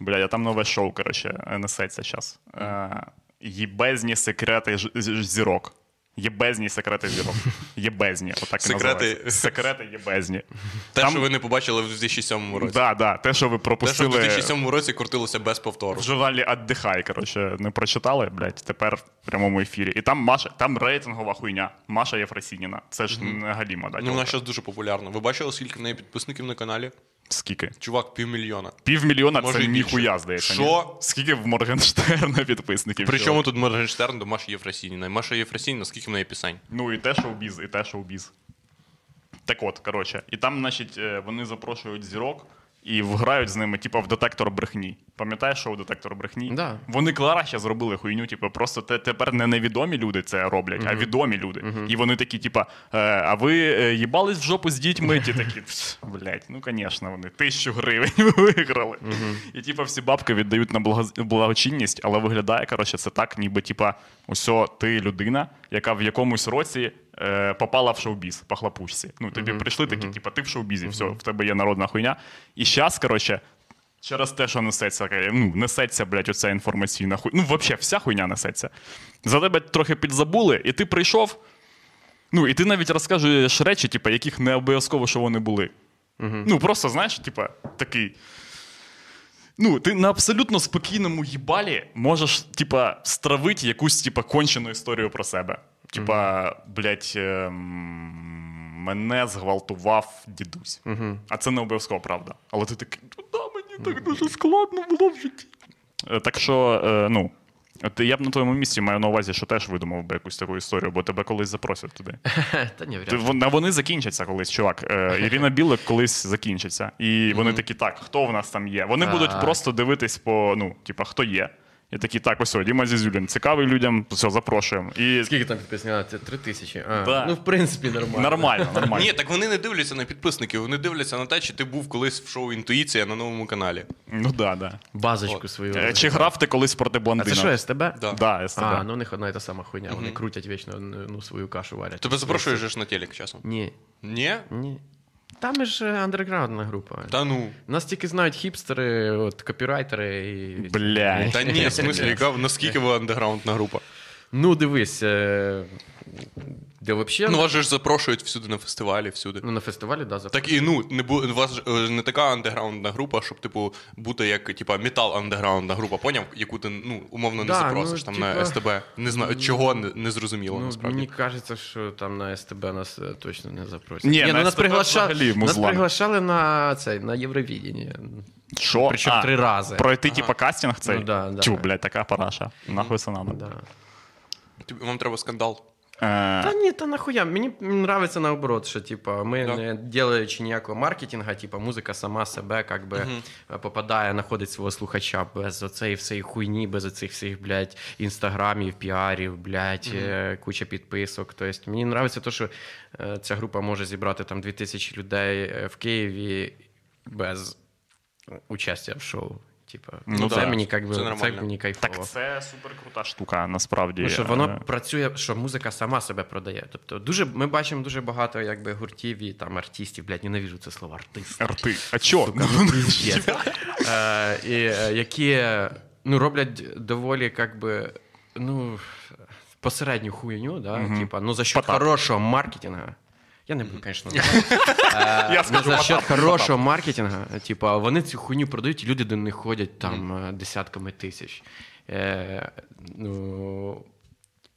Блядь, а там нове шоу, коротше, несеться зараз. Е, Єбезні секрети ж- ж- зірок. Єбезні секрети зірок. Єбезні, отак і Секрети. називається. Секрети єбезні. Те, Там- що ви не побачили в 2007 році. Да, да, те, що ви Те, що в пропустили 2007 році крутилося без повтору. в журналі «Отдихай», коротше, не прочитали, блядь, тепер в прямому ефірі. І там Маша, там рейтингова хуйня. Маша Єфросініна. Це ж не галіма, да, Ну, вона тьолка? зараз дуже популярна. Ви бачили, скільки в неї підписників на каналі? Скільки? Чувак, півмільйона. Півмільйона Може, це і більше. ніхуя, здається. ні? Що? Скільки в Моргенштерна <laughs> підписників? Причому тут Моргенштерн до Маші Єфросініна. Маша Єфросініна, скільки в неї пісень? Ну і те шоу-біз, і те шоу-біз. Так от, коротше, і там, значить, е, вони запрошують зірок і вграють з ними, типу, в детектор брехні. Пам'ятаєш шоу детектор брехні? Да. Вони краще зробили хуйню, типу, просто те, тепер не невідомі люди це роблять, а відомі люди. І вони такі, типа, е, а ви е, їбались в жопу з дітьми? Ті такі, «Пф, блядь, ну звісно, вони тисячу гривень <laughs> виграли. І типа всі бабки віддають на благочинність, але виглядає, коротше, це так, ніби типа, усьо ти людина, яка в якомусь році е, попала в шоу-біз по хлопушці. Ну, тобі прийшли такі, типа, ти в шоу-бізі, все, в тебе є народна хуйня. І зараз, коротше. Через те, що несеться, е, ну, несеться, блядь, оця інформаційна хуйня. Ну, взагалі, вся хуйня несеться. За тебе трохи підзабули, і ти прийшов. Ну, і ти навіть розкажеш речі, типу, яких не обов'язково, що вони були. Ну, просто, знаєш, типа, такий. Ну, ти на абсолютно спокійному їбалі можеш, типа, стравити якусь, типа, кончену історію про себе. Типа, блядь, ем, мене зґвалтував дідусь. А це не обов'язково правда. Але ти такий, ну да, мені так дуже складно було в житті. Е, Так що, е, ну. От я б на твоєму місці маю на увазі, що теж видумав би якусь таку історію, бо тебе колись запросять туди. <laughs> Та ні, вряд Ти, вони закінчаться колись, чувак. Е, Ірина Білик колись закінчиться. І вони такі, так, хто в нас там є? Вони будуть просто дивитись по, ну, типа, хто є. І такі, так, ось, Діма Зізюлін, цікавий людям, все, запрошуємо. І Скільки там підписників? Це три тисячі. А, Да. Ну, в принципі, нормально. нормально, <laughs> нормально. Ні, так вони не дивляться на підписників, вони дивляться на те, чи ти був колись в шоу Інтуїція на новому каналі. Ну да, да. Базочку свою. Е, Чи грав ти колись проти А блондина? це що, СТБ? Да. Да, СТБ. А, ну у них одна і та сама хуйня. Вони крутять вічно ну, свою кашу варять. Тебе запрошуєш же ж на телек часом? Ні, Ні? ні. Там ж е, андерграундна група. Та ну. Нас тільки знають хіпстери, от, копірайтери і. Бля. Та ні, в смислі, яка наскільки ви андерграундна група? Ну, дивись. Де взагалі? Ну вас же ж запрошують всюди на фестивалі, всюди. Ну, на фестивалі, да, Так і ну не бу... у вас ж, е, не така андеграундна група, щоб типу бути як типа метал андеграундна група, поняв, яку ти ну умовно не Да, запросиш ну, там на СТБ. Не знаю чого не, не зрозуміло Ну, насправді. мені кажеться, що там на СТБ нас е, точно не запросять. Ні, ну, на нас, СТБ приглашали, взагалі нас приглашали на цей, на Євровідіння. Що? Причому А, три рази. Пройти, типа, кастинг цей? Ну, да, да. Тю, блядь, така параша. Нахуй це надо. Да. Вам треба скандал. Е, Та ні, та нахуя. Мені нравиться наоборот, що типа, ми Да. не ділаючи ніякого маркетинга, типа, музика сама себе как би, е, попадає, знаходить свого слухача без оцеї всієї хуйні, без оцих всіх, блядь, інстаграмів, піарів, блядь, е, куча підписок. Тобто мені нравиться те, що ця група може зібрати там 2000 людей в Києві без участя в шоу. Типа, Ну це да, мені как би, це це мені кайфово. так це супер крута штука, насправді. Ну, що Е, воно працює, що музика сама себе продає. Тобто, дуже ми бачимо дуже багато якби гуртів і там артистів, блядь, ненавижу це слово артист. Рти. А чо? Пиздец. Е, і, е, які ну, роблять доволі як би, ну, посередню хуйню, да? типа, ну, за Потап. хорошого маркетинга. Я не буду, звісно, <laughs> Я Ну, за счет хорошого маркетинга, типа, вони цю хуйню продають, і люди до них ходять там е, десятками тисяч. Е, ну,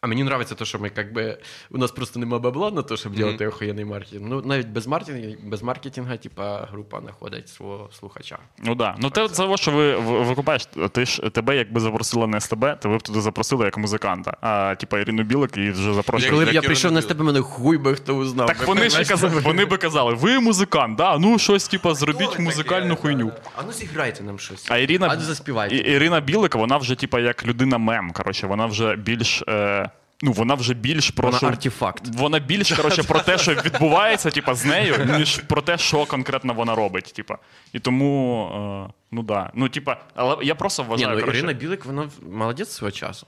а мені подобається те, що ми как би, у нас просто нема бабла на те, щоб робити охуєнний маркетинг. Ну, навіть без маркетингу, без маркетинга, типа, група знаходить свого слухача. Ну да. Ну те, це що ви ви- викупаєш, ти ж тебе якби запросили на СТБ, то ви б туди запросили як музиканта. А типа Ірину Білик і вже запрошували. Коли б я прийшов на розумію. тебе, мене хуй би хто узнав. Так би, вони ж казали, вони би казали, ви музикант, да? ну щось, типа, зробіть музикальну хуйню. А ну зіграйте нам щось. А Ірина, А ну заспівайте. І- Ірина Білик, вона вже, типа, як людина мем. Коротше, вона вже більш. Е, ну, вона вже більш про Вона що... артефакт. Вона більш коротше, про те, що відбувається, типа, з нею, ніж про те, що конкретно вона робить. Типа. І тому, е, ну да. Ну, типа, але я просто Ні, вважаю, ну, коротше, Ірина Білик, вона молодець свого часу.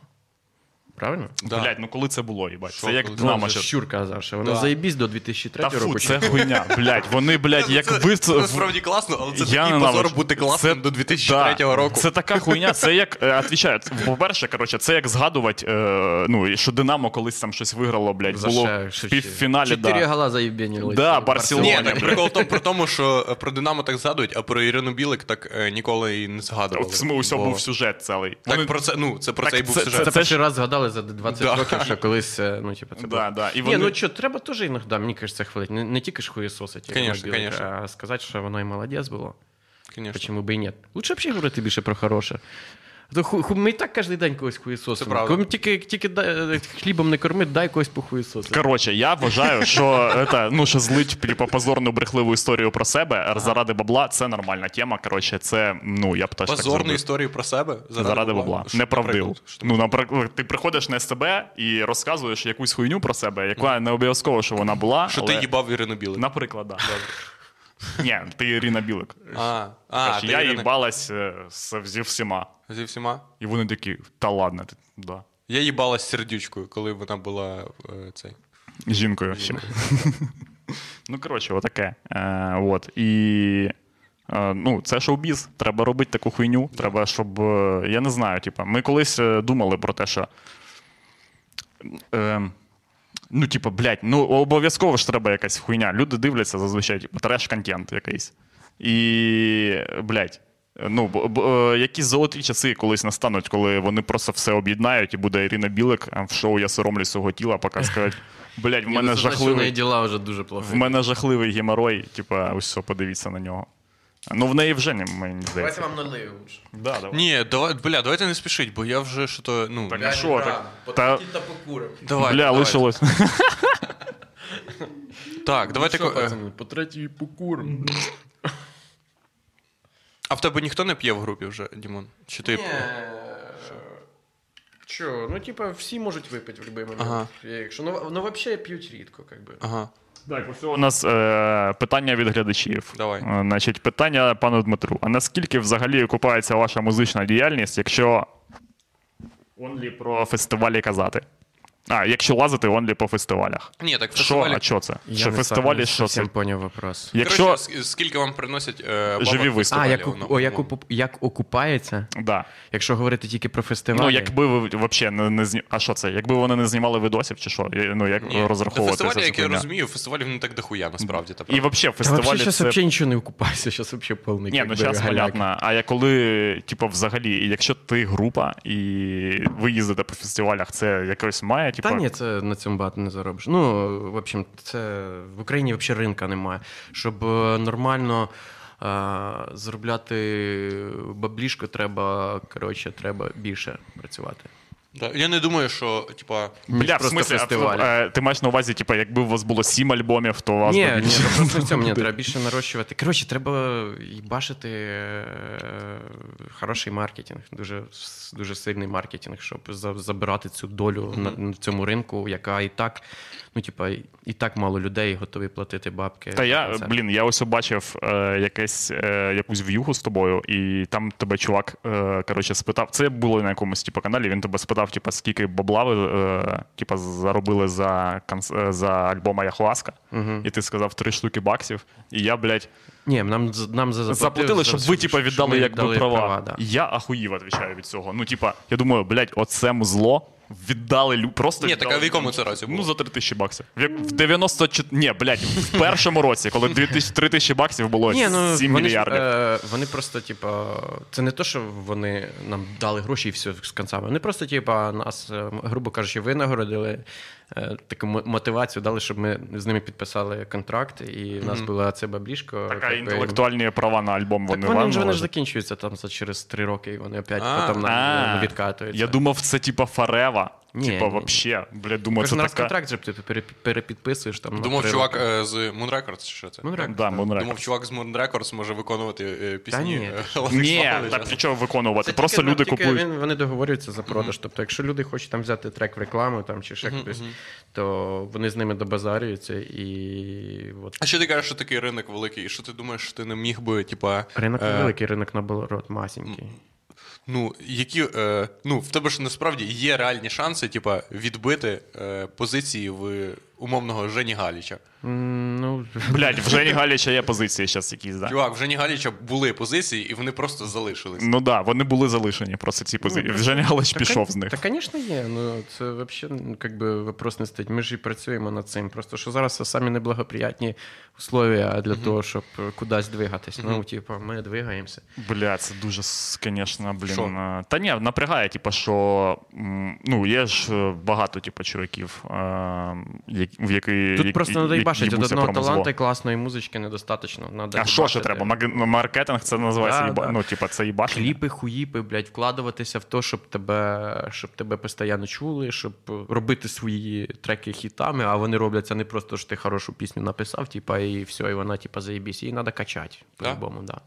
Правильно? Да. блядь, ну коли це було, їбать. Це як? Ну, Динамо. ще- Щур казав, що вона Да. заєбісь до 2003 Та фу, року. це хуйня, <laughs> блядь. Вони, блядь, як ви це насправді класно, але це Я такий позор бути класним Це- до 2003 да, року. Це така хуйня. Це як е, відвічаю, по-перше, коротше, це як згадувати, е, ну, що Динамо колись там щось виграло, блядь, За було ще- в півфіналі. Чотири Да. гола заєбенили. Да, Барселона. так прикол в тому, про тому, що е, про Динамо так згадують, а про Ірину Білик так е, ніколи і не згадували. Бо- був сюжет цілий. Так про це, ну, це про це і був сюжет. Це, це перший раз згадали за 20 Да. років, що колись, е, ну, типу, це. Да, да. І Ні, ну що, треба теж іноді, мені кажеться, хвалити. Не, не тільки ж хуєсосить, Конечно, конечно. а сказати, що воно і молодець було. Конечно. Почему бы и нет? Лучше вообще говорити більше про хороше. То ху- ху- Ми і так кожен день когось хуєсосимо. Це тільки, тільки дай- хлібом не корми, дай когось похуєсосити. Коротше, я вважаю, що это, ну, що злить типу, позорну брехливу історію про себе заради бабла це нормальна тема. Коротше, це, ну, я б теж так Позорну зробив. історію про себе Заради бабла. Наприклад, що ти Ну, наприклад, ти приходиш на СТБ і розказуєш якусь хуйню про себе, яка не обов'язково, що вона була. Що але... ти їбав Ірину Білик. Наприклад, да. Ні, ти Ірина Білик. А, а Кажеш, ти я Ірина- їбалась е, з- зі всіма. Зі всіма. І вони такі, та ладно, ти- да. Я їбалась з сердючкою, коли вона була е, цей. Жінкою ще. <laughs> ну, коротше, отаке. Е, от. І. е, Ну, це шоу-біз. Треба робити таку хуйню. Треба, щоб. е, Я не знаю, типа, ми колись е, думали про те, що. Е, ну, типа, блядь, ну обов'язково ж треба якась хуйня. Люди дивляться зазвичай, типу, треш-контент якийсь. І, блядь, ну, б, б, е, якісь золоті часи колись настануть, коли вони просто все об'єднають, і буде Ірина Білик в шоу Я соромлюсь свого тіла, поки скажуть, блядь, в мене жахливий. діла вже дуже. В мене жахливий геморой, типа, ось все, подивіться на нього. Ну, в неї вже не мені здається. вам налию лучше. Да, давай. Ні, давай, бля, давайте не спішіть, бо я вже що то. Ну, Так, а що так? Та, та покурим. давай, бля, давайте. лишилось. <laughs> Так, давайте. Що, ко- е, пацани, по третій покурим. А в тебе ніхто не п'є в групі вже, Дімон? Чи ти. Що, ну типа всі можуть випити в будь-який момент. Ага. Якщо, ну, ну взагалі п'ють рідко, как би. Ага. Так, ось у нас е, питання від глядачів. Давай. Е, Значить, питання пану Дмитру. А наскільки взагалі окупається ваша музична діяльність, якщо онлі про фестивалі казати? А, якщо лазити онлі по фестивалях. Ні, так Що, фестивалі. а що це? Я що не фестивалі, що це? поняв вопрос. Якщо. Коротше, с- скільки вам приносять е, бабок Живі виступи. А, як, оку- о, як, ну, опу- як окупається, Да. якщо говорити тільки про фестивалі. Ну, якби ви взагалі не, не зні... А що це? Якби вони не знімали видосів, чи що? Ну, як Ні. розраховувати Та фестивалі, як я розумію, фестивалів не так дохуя, насправді. Та І правда. взагалі, Та взагалі фестивалі зараз це... взагалі нічого не окупається, зараз взагалі повний. Ні, ну зараз понятно. А я коли, типу, взагалі, якщо ти група і ви їздите по фестивалях, це якось має. Та ні, це на цьому багато не заробиш. Ну, в общем, це в Україні взагалі ринка немає. Щоб е, нормально а, заробляти баблішко, треба, коротше, треба більше працювати. Да. Я не думаю, що, типа. Бля, в смысле, фестиваль. а, е, ти маєш на увазі, типа, якби у вас було сім альбомів, то у вас Ні, би ні, більше- ну, просто в цьому ні, треба більше нарощувати. Коротше, треба бачити е, хороший маркетинг, дуже, дуже сильний маркетинг, щоб забирати цю долю на, на цьому ринку, яка і так, ну, типа, і так мало людей готові платити бабки. Та я, концерт. блін, я ось бачив е, якесь, е, якусь в'югу з тобою, і там тебе чувак е, коротше, спитав. Це було на якомусь типу, каналі. Він тебе спитав, типу, скільки бабла ви е, типу, заробили за, конс- е, за альбом Аяхуаска. І ти сказав три штуки баксів. І я, блядь, Ні, нам, нам за- заплатили, щоб ви, типу, віддали якби віддали права. да. Я ахуїв, відповідаю від цього. Ну, типа, я думаю, блядь, оце музло. Віддали лю... просто Ні, так а в якому це році було? Ну, за 3 тисячі баксів. В, як- в 94... Ні, блядь, в першому році, коли 3 тисячі- 3 тисячі баксів було Ні, ну, 7 вони, ж, мільярдів. е, вони просто, типа, це не то, що вони нам дали гроші і все з концами. Вони просто, типа, нас, е, грубо кажучи, винагородили таку мотивацію дали, щоб ми з ними підписали контракт, і в нас була це баблішко. Така інтелектуальні права на альбом Так вони вони, вам ж, вони ж закінчуються там за через три роки, і вони опять потім е, відкатуються. Я думав, це типа Фарева. Ні, Типа, ні. вообще, блядь, думаю, це Кожен раз така... контракт же ти перепідписуєш там. Думав, три чувак е, з Moon Records, чи що це? Moon Records, Да. Moon Records. Думав, чувак з Moon Records може виконувати е, пісні. ні, е, Ні, нічого виконувати. Це Просто тільки, ну, люди тільки купують. Він, вони договорюються за продаж. Тобто, якщо люди хочуть там взяти трек в рекламу там, чи ще кудись, то вони з ними добазарюються і от. А що ти кажеш, що такий ринок великий? І що ти думаєш, що ти не міг би, типа. Ринок е, невеликий, ринок наоборот масенький. Ну, які, е, ну, в тебе ж насправді є реальні шанси, типа, відбити е, позиції в умовного Жені Галіча. Ну, <laughs> Блядь, в Жені Галіча є позиції зараз якісь, да? Чувак, в Жені Галіча були позиції, і вони просто залишились. Ну да, вони були залишені просто ці позиції. Жені Галич пішов з них. Та, звісно, є. Ну, це взагалі ну, как би, вопрос не стоїть. Ми ж і працюємо над цим. Просто що зараз це самі неблагоприятні условия для того, щоб е, кудись двигатись. Ну, типу, ми двигаємося. Бля, це дуже, звісно, блін. Що? е, Та ні, напрягає, типу, що ну, є ж е, багато, типу, чуваків, е, як- в які. Тут просто які бачити, від одного таланту і класної музички недостатньо. Надо А що ще треба? Маг- Маркетинг це називається Да, їба... да. ну, типу, це їбашення. Кліпи, хуїпи, блядь, вкладуватися в те, щоб тебе, щоб тебе постійно чули, щоб робити свої треки хітами, а вони робляться не просто, що ти хорошу пісню написав, типа, і все, і вона, типа, заєбісь. Її треба качати, по-любому, да.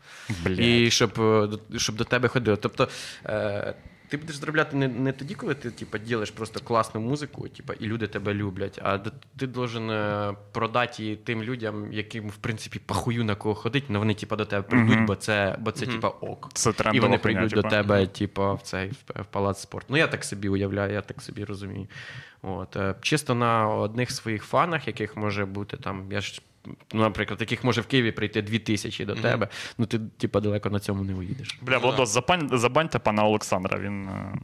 Блядь. І щоб, е, до- щоб до тебе ходили. Тобто. Е, ти будеш заробляти не, не тоді, коли ти типа, ділиш просто класну музику, типа, і люди тебе люблять, а ти должен е, продати її тим людям, яким, в принципі, похую на кого ходить, але вони типа, до тебе прийдуть, Мгм. бо це, бо це типа, ок. Це І вони прийдуть типу. до тебе, типа, в цей в, в палац спорту. Ну, я так собі уявляю, я так собі розумію. От. е, Чисто на одних своїх фанах, яких може бути там, я ж. Ну, наприклад, яких може в Києві прийти дві тисячі до тебе, ну ти типа далеко на цьому не уїдеш. Бля, Владос, запань, забаньте пана Олександра. Він е,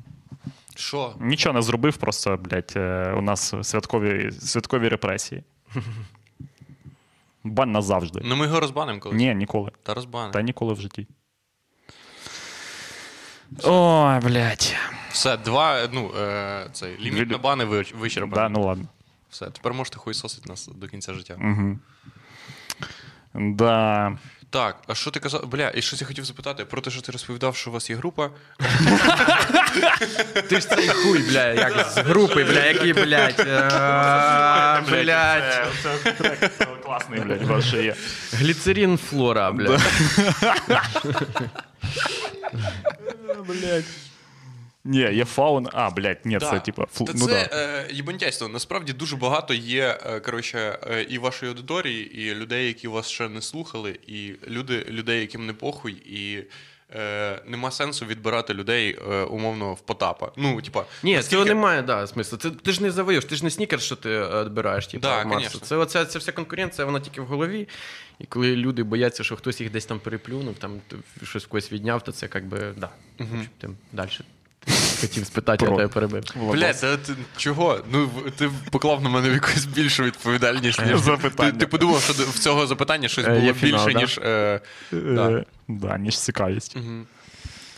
Що? нічого не зробив, просто, блядь, е, у нас святкові, святкові репресії. <laughs> Бан назавжди. Ну ми його розбанимо колись. Ні, ніколи. Та розбанимо. Та ніколи в житті. Ой, блядь. Все, два, ну, е, цей, ліміт Дві- на бани вич- вичерпаний. Да, ну ладно. Все, тепер можете хуйсосити нас до кінця життя. Угу. Да. Так, а що ти казав? Бля, і щось я хотів запитати про те, що ти розповідав, що у вас є група. Ти ж цей хуй, бля, як з групи, бля, який, блядь. е, Блядь. Це, трек класний, блядь, у вас ще є. Гліцерин флора, бля. Блядь. <laughs> Ні, є фаун. А, блядь, ні, це типа фл... Та ну, це да. е, їбантяйство. Насправді дуже багато є е, коротше, е, і вашої аудиторії, і людей, які вас ще не слухали, і люди, людей, яким не похуй, і е, нема сенсу відбирати людей е, умовно в Потапа. Ну, типа, Ні, наскільки- цього немає, да, смислу. Це, ти ж не завоюєш, ти ж не снікер, що ти відбираєш, типу, Да, масу. конечно. Це, оця, ця вся конкуренція, вона тільки в голові. І коли люди бояться, що хтось їх десь там переплюнув, там щось когось відняв, то це як би, да. Угу. Ти далі хотів спитати, я Про. тебе перебив. Бля, та ти чого? Ну ти поклав на мене якусь більшу відповідальність. ніж Запитання. Ти, ти подумав, що в цього запитання щось Е, було фінал, більше, да? ніж. Е, да. Е, да, ніж цікавість.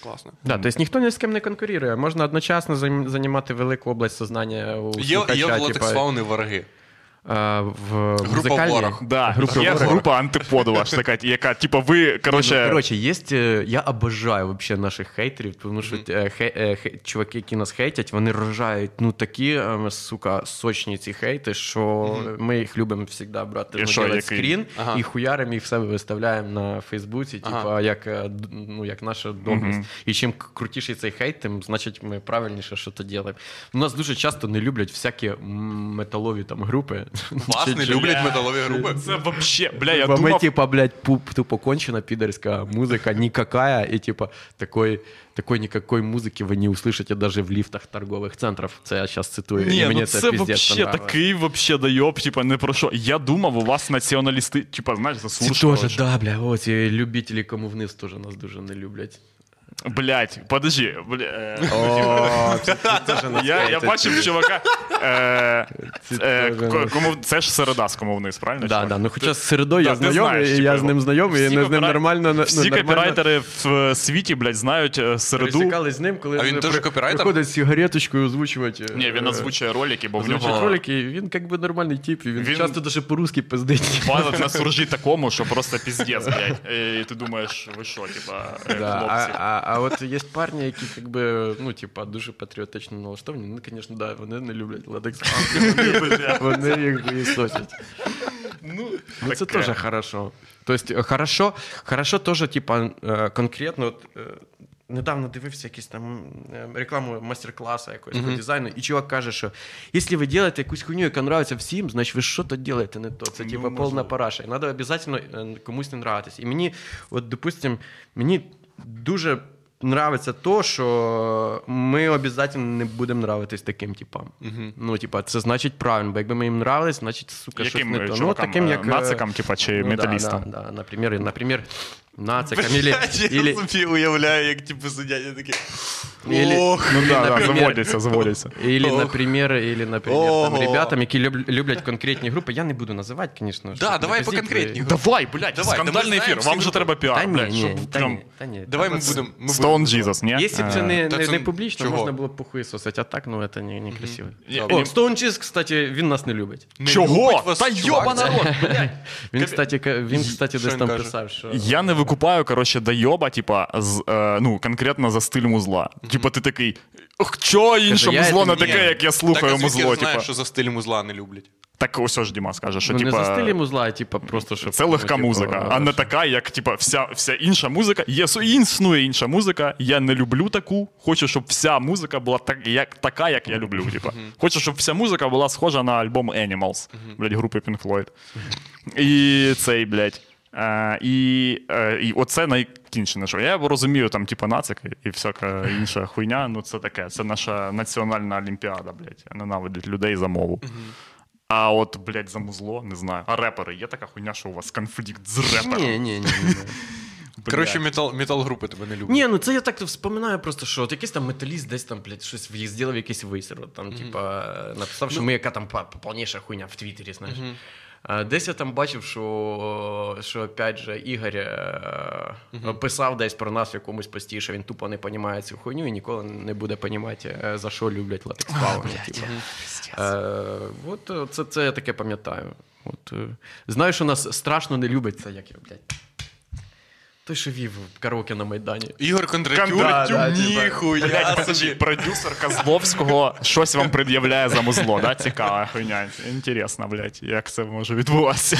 Класно. Да, тобто ніхто ні з ким не конкурує. Можна одночасно займ- займати велику область сознання у Є, слухача, є в типа, латексфауни вороги. Е, в Група ворог. Да, Група є ворог. група антиподова ж така, яка, типа, ви, коротше, Ну, коротше, є, е, я обожаю вообще наших хейтерів, тому що е, хе, е, хе- чуваки, які нас хейтять, вони рожають ну такі, е, сука, сочні ці хейти, що ми їх любимо завжди брати І ну, скрін Ага. і хуяримо їх в себе виставляємо на Фейсбуці, Ага. як, е, ну, як наша доблесть. І чим крутіший цей хейт, тим значить ми правильніше що то робимо. У нас дуже часто не люблять всякі металові там групи. Вас Чи- не чи- люблять металові групи? це вообще, бля, я Бо мы, думав, типа, блядь, пуп, тупо кончена пидорская музыка, никакая, и, типа, такой, такой никакой музыки вы не услышите даже в лифтах торговых центров. Це я сейчас цитую. Ні, і мені ну це, це піздець вообще понравилось. такий вообще дойоб, типа, не про що. Я думав, у вас націоналісти, типа, знаєш, Ці заслужили. теж, да, бля, о, ці любителі кому вниз теж нас дуже не люблять. Блять, подожди, бля. нас Я, я бачив чувака. Нас- кому, це ж середа з кому вниз, правильно? Да, да, ну хоча з середою я знайомий, і типу, я з ним знайомий, і з ним нормально. Всі копірайтери в світі, блядь, знають е, середу. пересікались з ним, коли А він теж копірайтер? приходить з сигареточкою озвучувати. Ні, він е, озвучує ролики, бо в нього ролики, він як би нормальний тип, він, часто даже по-русски пиздить. палець на <laughs> суржі такому, що просто піздець, блядь. Е, І ти думаєш, ви що, типа, хлопці. А, от є парні, які якби, ну, типа, дуже патріотично налаштовані. Ну, звісно, да, вони не люблять латекс вони, їх хуєсосять. Ну, Ну, це теж хорошо. Тобто, хорошо, хорошо теж, типа, е, конкретно, от, е, недавно дивився якісь там рекламу майстер-класу якогось по дизайну, і чувак каже, що якщо ви робите якусь хуйню, яка нравиться всім, значить ви що то робите не то. Це Ну, типа повна параша. І треба обов'язково комусь не нравитись. І мені, от, допустим, мені дуже нравиться то, що ми обов'язково не будемо нравитись таким типам. Ну, типа, це значить правильно, бо якби ми їм нравились, значить, сука, Яким щось не то. чувакам? Ну, таким, як... е, Нацикам, типа, чи ну, металістам? Да, да, да. Например, например, нацикам <laughs> или, или, Я собі уявляю, як типу сидять і такі. Или- Ох, Ну да, да, наприклад- заводяться, заводяться. или, Ох. например, или, например, там, Ого. ребятам, які люб- люблять конкретні групи, я не буду називати, звісно. Да, давай по конкретній групі. Давай, блядь, Давай, ми скандальний знаємо ефір. всі Вам же групи. треба Та піар, ні, блядь, ні, щоб та прям... ні, та ні. Давай ми будемо. ми будемо- Jesus, ні? Якщо б це не, Та не, це не публічно, чого? можна було б похуїсосити, а так, ну, це не, не красиво. О. Stone Cheese, кстати, він нас не любить. Не Чого? любить вас Та чувак, йоба це- народ, блядь. <laughs> Він, кстати, ка- він, кстати, Що десь він там каже? писав, що... Я не викупаю, коротше, дойоба, типа, з, е, ну, конкретно за стиль музла. Типа, ти такий, «Ох, чо інше я музло не таке, як я слухаю так, а звідки музло, ти знаєш, типа. що за стиль музла не люблять. Так ось ось Діма скаже, що Ну, не типа. за стилі музла, а типа просто, щоб... Це легка типу, музика, а не така, як типа вся, вся інша музика. Є існує інша музика. Я не люблю таку. Хочу, щоб вся музика була так, як така, як я люблю. Типа. Хочу, щоб вся музика була схожа на альбом Animals, блядь, групи Pink Floyd. І цей, блядь. Е, і, е, і оце найкінчене, що я розумію, там, типу, нацики і всяка інша хуйня. Ну, це таке. Це наша національна олімпіада, блядь. Ненавидить людей за мову. А от, блядь, за музло, не знаю. А репери, є така хуйня, що у вас конфлікт з репером? Ні, ні, ні. ні. <laughs> Блядь. Коротше, метал, метал групи тебе не люблять. Ні, ну це я так вспоминаю просто, що от якийсь там металіст десь там, блядь, щось в- зробив якийсь висер. от Там, типа, написав, що ми яка там повніша хуйня в Твіттері, знаєш. А, Десь я там бачив, що, що опять же, Ігор е, писав десь про нас в якомусь пості, що він тупо не розуміє цю хуйню і ніколи не буде розуміти, за що люблять латекс. Типу. Е, от е, це, це я таке пам'ятаю. От, е, знаю, що нас страшно не любить це, як я, блядь. Той, що вів караоке на Майдані. Ігор Кондратюк, ніхуя собі. продюсер Козловського щось вам пред'являє за музло, да? Цікава хуйня. Інтересно, блядь, як це може відбуватися.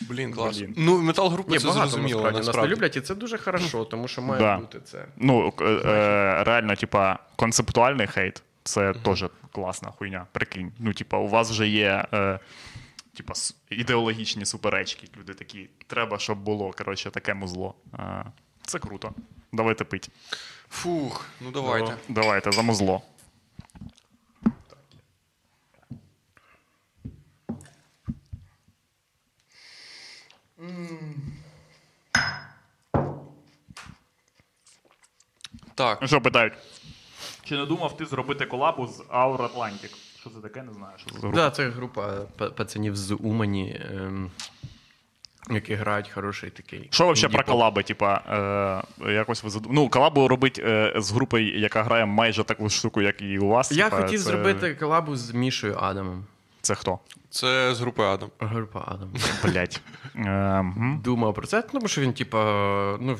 Блін, клас. Блін. Ну, метал групи це зрозуміло, насправді нас не люблять, і це дуже хорошо, тому що має Да. бути це. Ну, е, е, реально, типа, концептуальний хейт це теж класна хуйня. Прикинь. Ну, типа, у вас вже є. Е, Типа ідеологічні суперечки. Люди такі, треба, щоб було коротше, таке музло. Це круто. Давайте пить. Фух, ну давайте. Давайте за музло. Так. Ну що питають? Чи не думав ти зробити колабу з Our Atlantic? Що це таке, не знаю. Що це за група? да, це група пацанів з Умані, ем, які грають хороший такий. Що взагалі про колаби? Типа, е, якось ви задум... Ну, колабу робить е, з групою, яка грає майже таку штуку, як і у вас. Я типа, хотів це... зробити колабу з Мішою Адамом. Це хто? Це з групи Адам. Група Адам. Блять. Е. Думав про це, тому що він, типа, ну,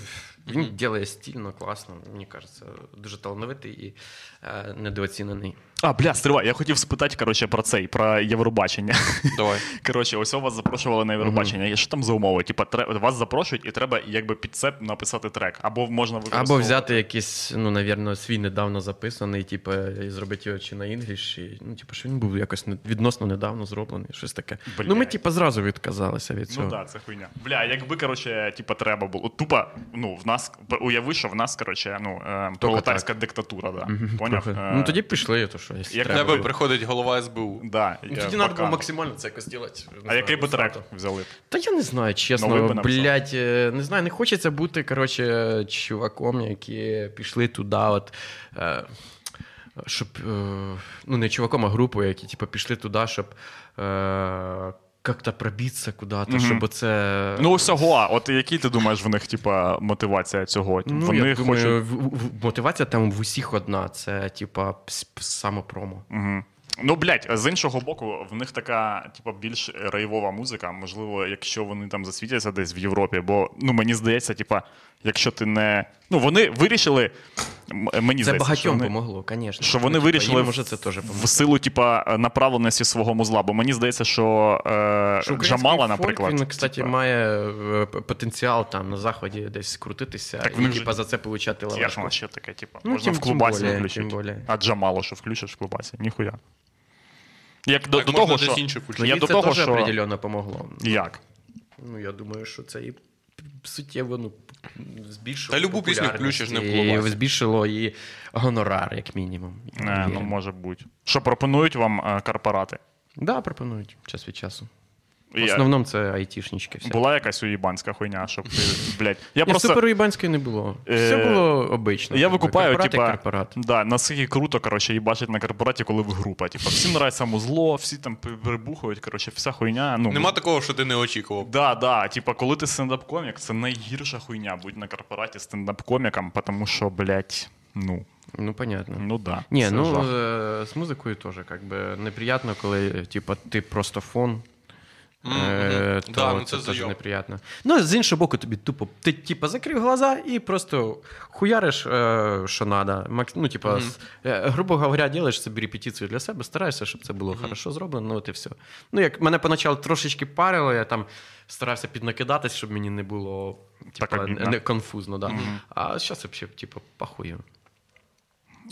він ділає стильно, класно, мені кажеться, дуже талановитий і е, недооцінений. А, бля, стривай, я хотів спитати, коротше, про цей, про Євробачення. Давай. <laughs> Коротше, ось вас запрошували на Євробачення. І Що там за умови? Типа, тре- вас запрошують, і треба якби під це написати трек. Або можна Або взяти якийсь, ну, навірно, свій недавно записаний, типу, і зробити його чи на English, і, ну, типу, що він був якось відносно недавно зроблений, щось таке. Блядь. Ну, ми, типу, зразу відказалися від цього. Ну так, да, це хуйня. Бля, якби, коротше, типа, треба було. Тупо, ну, в нас, уяви, що в нас, коротше, ну, е, пролетарська диктатура, да. Поняв? Трохи. Е, Ну тоді пішли, то що, якщо як В треба. тебе приходить голова СБУ. Да, Ну, я тоді треба було максимально це якось ділати. А який би трек взяли? Та я не знаю, чесно. Новий би написав. блядь, е, не знаю, не хочеться бути, коротше, чуваком, які пішли туди, от. Е, щоб, е, ну, не чуваком, а групою, які типу, пішли туди, щоб е, як-то пробитися куди-то, Мгм. щоб оце. Ну, усього, от який ти думаєш в них, типа, мотивація цього? Ну, Вони я думаю, хочуть. в- в- мотивація там в усіх одна. Це, типа, самопромо. Угу. Ну, блядь, з іншого боку, в них така, типу, більш рейвова музика. Можливо, якщо вони там засвітяться десь в Європі, бо ну мені здається, типа, якщо ти не. Ну, вони вирішили. М- Мені Це здається, що багатьом вони, помогло, звісно. що вони Ну, типа, вирішили їм, може, це теж в силу, типа, направленості свого музла. Бо мені здається, що, е, Що Джамала, фольк, наприклад. Він, кстати, типа, має е, потенціал там на заході десь крутитися Так і вже типа, за це получати лавашку. Техно ще таке, типа, Ну, можна тим- в клубасі включити. тим более. А Джамало, що включиш в клубасі? Ніхуя. Як до, Так до можна того, що... включити. Я до це того, теж що- определенно помогло. Як? Ну, я думаю, що це і суттєво ну, збільшило. Та любу пісню включиш, не було. і збільшило і гонорар, як мінімум. Не, ну може бути. Що пропонують вам корпорати? Так, Да, пропонують час від часу. В Я- основному це айтішнички. Всі. Була якась уїбанська хуйня, щоб ти, блядь. Я Ні, просто. суперуїбанської не було. Все Е, було обично. Я Якби викупаю, корпорат типа, як корпорат. да, наскільки круто, коротше, їбачить на корпораті, коли ви група. Типа, всім нравиться музло, всі там перебухують, коротше, вся хуйня. Ну, Нема такого, що ти не очікував. Да, да. Типа, коли ти стендап-комік, це найгірша хуйня будь на корпораті стендап-коміком, тому що, блядь, ну, Ну, понятно. ну да. Не, це ну жах. э, с музыкой тоже как бы неприятно, коли типа ти просто фон. Е, то Да, ну це зайоб. неприятно. Ну, з іншого боку, тобі тупо. Ти типа закрив глаза і просто хуяриш, е, що надо. Ну, с- е, грубо говоря, делаєш собі репетицію для себе, стараєшся, щоб це було хорошо зроблено, ну от і все. Ну, як мене поначалу трошечки парило, я там старався піднакидатись, щоб мені не було не конфузно. Да. А зараз взагалі, типу, похую.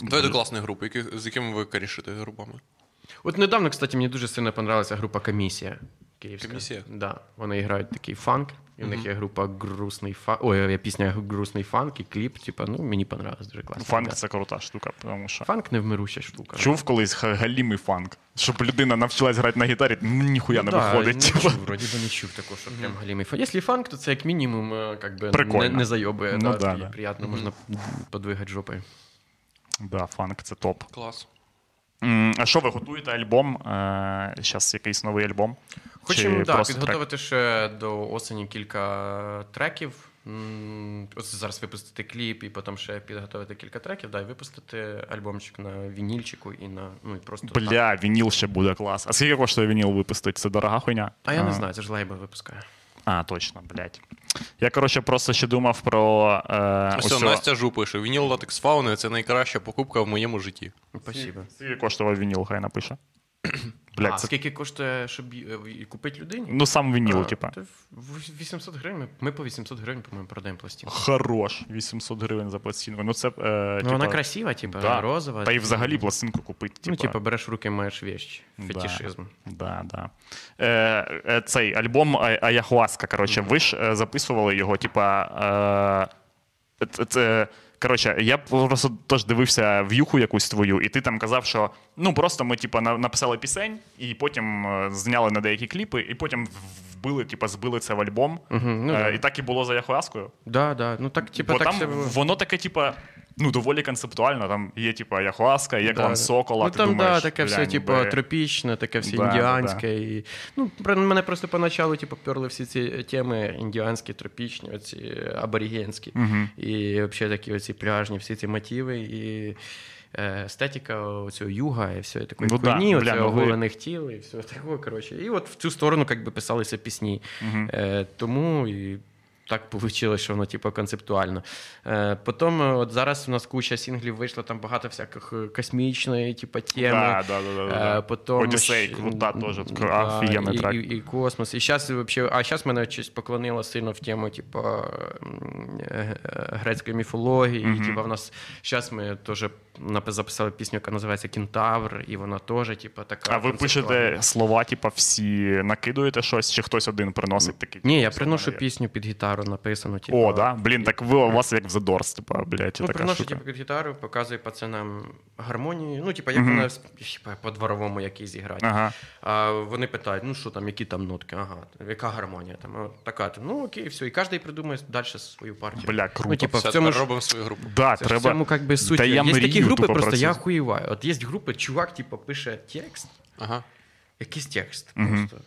Давай до класної групи. Які, з якими ви корішите групами? От недавно, кстати, мені дуже сильно понравилася група «Комісія». Київська. «Комісія»? Да. Вони грають такий фанк. І в них є група грустный фанк. Ой, є пісня грустный фанк і кліп. Типа, ну мені понравилось дуже класно. Фанк це крута штука, тому що. Фанк невмируща штука. Чув колись га- галімий фанк, щоб людина навчилась грати на гітарі, ніхуя не Ну виходить. Чув, вроді би не чув такого, що прям галімий фанк. Якщо фанк, то це як мінімум е, как бы, Прикольно. не, не зайобує. Ну да, да. приємно, можна подвигати жопою. Да, фанк це топ. Клас. А що ви готуєте альбом? Зараз якийсь новий альбом? Хочемо да, підготувати ще до осені кілька треків. Ось зараз випустити кліп, і потім ще підготувати кілька треків, да, і випустити альбомчик на вінільчику і на ну і просто. трек? так. Бля, вініл ще буде клас. А скільки коштує вініл випустити? Це дорога хуйня? А я не знаю, це ж лейбл випускає. А, точно, блядь. Я, коротше, просто ще думав про. Е, Ось цього- Настя Жу пише: Вініл Латексфауни це найкраща покупка в моєму житті. Спасибо. Скільки коштував вініл, хай напише. Блядь, а це... скільки коштує, щоб купити людині? Ну, сам вініл, типа. 800 гривень. Ми по 800 гривень, по-моєму, продаємо пластинку. Хорош, 800 гривень за пластинку. Ну, це. Е, Ну, типа, вона красива, типа, да. розова. Та й взагалі пластинку купити. Ну, типа, типа, береш в руки, маєш вещь. Фетишизм. Да, да. Е, е, цей альбом Аяхуаска, коротше, ви ж е, записували його, типа. Е, це, коротше, я просто теж дивився в'юху якусь твою, і ти там казав, що ну просто ми, типа, написали пісень, і потім е, зняли на деякі кліпи, і потім вбили, типа, збили це в альбом. ну Е, да. І так і було за Яхуаскою. Да, да. Ну так, типа, Бо так там все було. воно таке, типа. Ну, доволі концептуально. Там є, типа, Яхуаска, є клан Да. Сокола. Ну ти там, думаєш, да, таке все, типу, би. тропічне, таке все Да, да, індіанське. І... Ну, мене просто поначалу, типу, перли всі ці теми індіанські, тропічні, оці аборигенські. І взагалі такі оці пляжні, всі ці мотиви. І е, естетика оцього юга і все такої Ну да, хуйні, бля, оцього ну ви- оголених тіл і все такого. Коротше. І от в цю сторону як би, писалися пісні. Е, тому і так вийшло, що воно типу, концептуально. Е, потім, е, от зараз у нас куча сінглів вийшло, там багато всяких е, космічної, типу, теми. Да, да, да, да, да. Е, потім Одіссей, крута теж, да, офігенний і, трек. І, і космос. І зараз вообще, а зараз мене щось поклонило сильно в тему, типу, е, грецької міфології. І, типу, в нас зараз ми теж записали пісню, яка називається Кентавр, і вона теж, типу, така. А ви пишете слова, типа, всі накидуєте щось, чи хтось один приносить такий? Ні, я типу, приношу «Все в мене пісню під гітару, написану. Типу. О, да? Блін, так ви у вас як в The Doors, типа, блядь, Ну, така приношу штука. типу, під гітару, показую пацанам гармонію. Ну, типу, як вона типу, по-дворовому який зіграти. Ага. А вони питають: ну що там, які там нотки? Ага, яка гармонія там? Така. Ну окей, все. І кожен придумає далі свою партію. Бля, круто. Ну, типу, в цьому ж робимо свою групу. Да, це треба... в цьому как би суть. Та я є такі групи, тупо просто це. я хуєваю. От є групи, чувак, типу, пише текст, Ага. якийсь текст просто.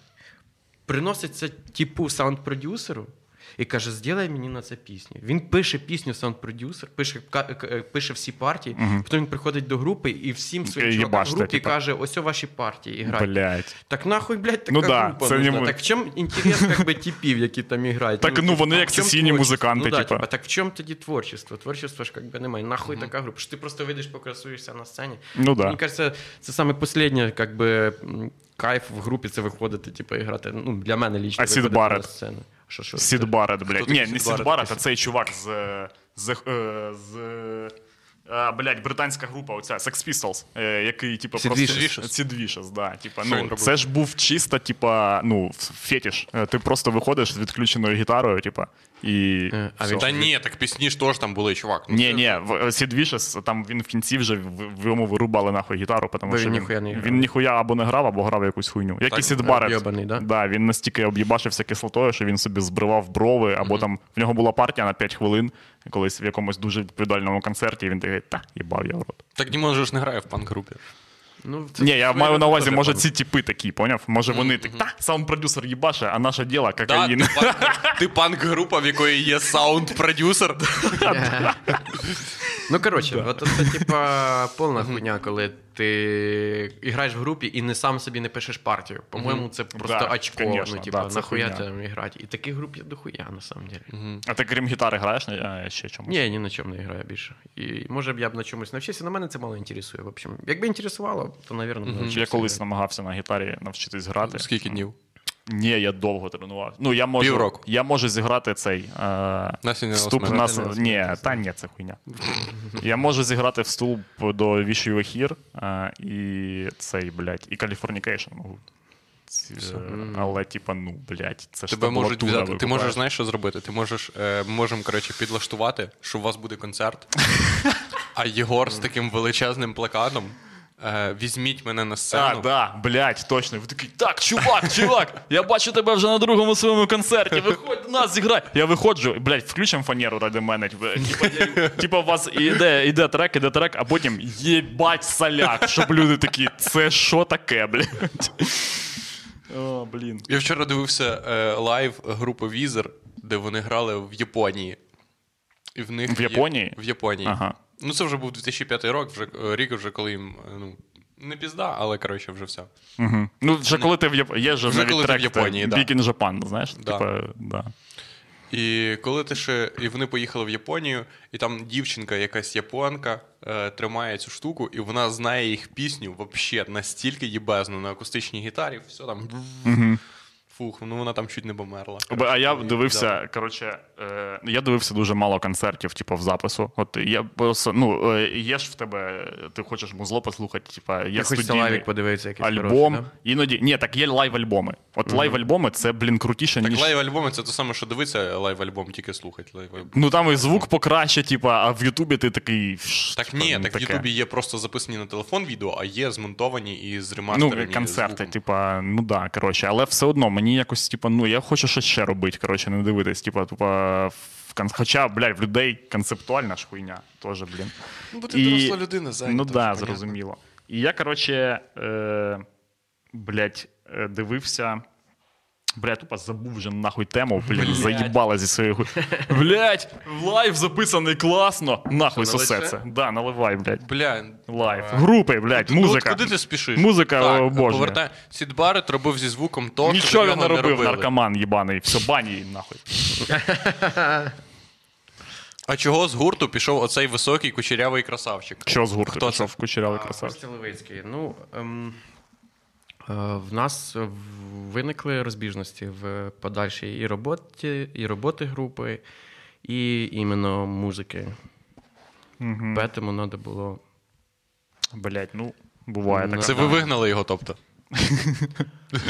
Приноситься, типу саунд-продюсеру. І каже: зробай мені на це пісню. Він пише пісню, саунд-продюсер, пише, ка- е, пише всі партії, потім він приходить до групи і всім своїм Е, чувакам групі типа. каже: ось ваші партії і грайте. Блять. Так нахуй, блядь, така Ну да, група це не. Так в чому інтерес как би, типів, які там грають? Так, ну, вони типа, як сесійні музиканти, Ну, да, типа. так в чому тоді творчество? Творчество ж как би немає. Нахуй така група. Що ти просто вийдеш, покрасуєшся на сцені. Ну да. Мені кажется, це саме останнє, как би, кайф в групі це виходити, типу, і грати. Ну, для мене лічно А Сід виходити Барретт? на сцену. Що, що? Сід Барет, блядь. Хто Ні, не Сід Барет? А цей чувак з. з, е, з а, блядь, британська група, оця Sex Pistols, е, який, типу, Sid просто... Vicious. Sid Vicious, да. Типа, ну, це ж був чисто, типа, ну, фетиш. Е, Ти просто виходиш з відключеною гітарою, типа, і. Е, а все. він Та ні, так пісні ж теж там були, чувак. Ну, Ні, це- ні, в- Sid Vicious, там він в кінці вже в- в йому вирубали нахуй гітару, тому Бо що він ніхуя не грав. він ніхуя або не грав, або грав якусь хуйню. Як Так, і Сід Барет. об'єбаний, да? Да, він настільки об'їбашився кислотою, що він собі збривав брови, або там в нього була партія на 5 хвилин, колись в якомусь дуже відповідальному концерті, і він такий, та, їбав я в рот. Так Дімон же ж не грає в панк-групі. Ну, це Ні, я маю на увазі, може, ці типи такі, поняв? Може вони так, та, саунд-продюсер їбаше, а наше діло Да, кокаїн. ти, панк, <laughs> ти панк-група, в якої є саунд-продюсер. <laughs> Ну, коротше, от це, типа, повна хуйня, коли ти граєш в групі і не сам собі не пишеш партію. По-моєму, це просто Да, очко. конечно, ну, типа, да, нахуя там грати. І таких груп є дохуя, на самом деле. А ти крім гітари граєш на ще чомусь? Ні, ні на чому не граю більше. І може б я б на чомусь навчився, але мене це мало інтересує. В общем, якби інтересувало, то, навірно, угу. навчився. Я колись намагався на гітарі навчитись грати. Скільки днів? Ні, я довго тренував. Ну, я можу, Півроку. Я можу зіграти цей е, Насіння вступ на Насіння Ні, та ні, це хуйня. я можу зіграти вступ до Вехір е, і цей, блядь, і Californication можу. Ці, е, але, типа, ну, блядь, це ж Тебе можуть табулатура взяти. Ти викупаєш. можеш, знаєш, що зробити? Ти можеш, е, ми можемо, коротше, підлаштувати, що у вас буде концерт, <laughs> а Єгор з таким величезним плакатом. Е, візьміть мене на А, сцену. да, блядь, точно. Ви такий, так, чувак, чувак, я бачу тебе вже на другому своєму концерті. Виходь до нас, зіграй. Я виходжу, блядь, включимо фанеру ради мене. Типа, у вас іде, іде трек, іде трек, а потім ебать соляк, щоб люди такі, це що таке, блядь? О, блін. Я вчора дивився е, live групи Weezer, де вони грали в Японії. І в них В є- Японії? В Японії. Ага. Ну, це вже був 2005 рік, вже е, рік, вже коли їм е, ну, не пізда, але коротше, вже все. Угу. Ну, вже коли ти в Яп... є Вже навіть коли ти в Японії, да. Week in Japan, знаєш? Да. Типа, да. І коли ти ще. І вони поїхали в Японію, і там дівчинка, якась японка, е, тримає цю штуку, і вона знає їх пісню вообще настільки їбезно на акустичній гітарі, все там. Фух, ну вона там чуть не померла. А я дивився, коротше, е, я дивився дуже мало концертів, типу, в запису. От я просто, ну, е, є ж в тебе, ти хочеш музло послухати, типу, є Я хочеться студійний лайвик подивитися, якийсь альбом. хороший, Іноді, ні, так є лайв-альбоми. От лайв-альбоми це, блін, крутіше, Так ніж. лайв-альбоми це те саме, що дивитися лайв-альбом, тільки слухати лайв-альбом. Ну там і звук покраще, типу, а в Ютубі ти такий. Так типа, ні, ну, так в. Ютубі є просто записані на телефон відео, а є змонтовані і Ну, зремастерені. концерти, звуком. типа, ну да, коротше, але все одно мені якось, типа, ну я хочу щось ще робити, коротше, не дивитись. Типа, типа, хоча, блядь, в людей концептуальна ж хуйня, теж, блін. Ну, бо ти доросла людина, зайнята, Ну да, зрозуміло. І я, коротше, е, блядь, е, дивився. Бля, тупо забув вже нахуй тему, блін, заїбала зі своєю. <laughs> Блядь, лайв записаний класно. Нахуй Що, сосе це. Да, наливай, блядь. Бля, Лайв. Групи, блядь, Ну, от куди ти спішиш? Музика так, обожнює. повертай. Сід Барет робив зі звуком то, Нічого він не робив, наркоман їбаний. Все, бані їм нахуй. <laughs> А чого з гурту пішов оцей високий кучерявий красавчик? Що з гурту Хто пішов це? кучерявий красавчик? Костя Левицький. Ну, ем, в нас е, виникли розбіжності в подальшій і роботі, і роботи групи, і іменно музики. Угу. Тому треба було. Блять, ну, буває так. Це ви вигнали його, тобто. <laughs>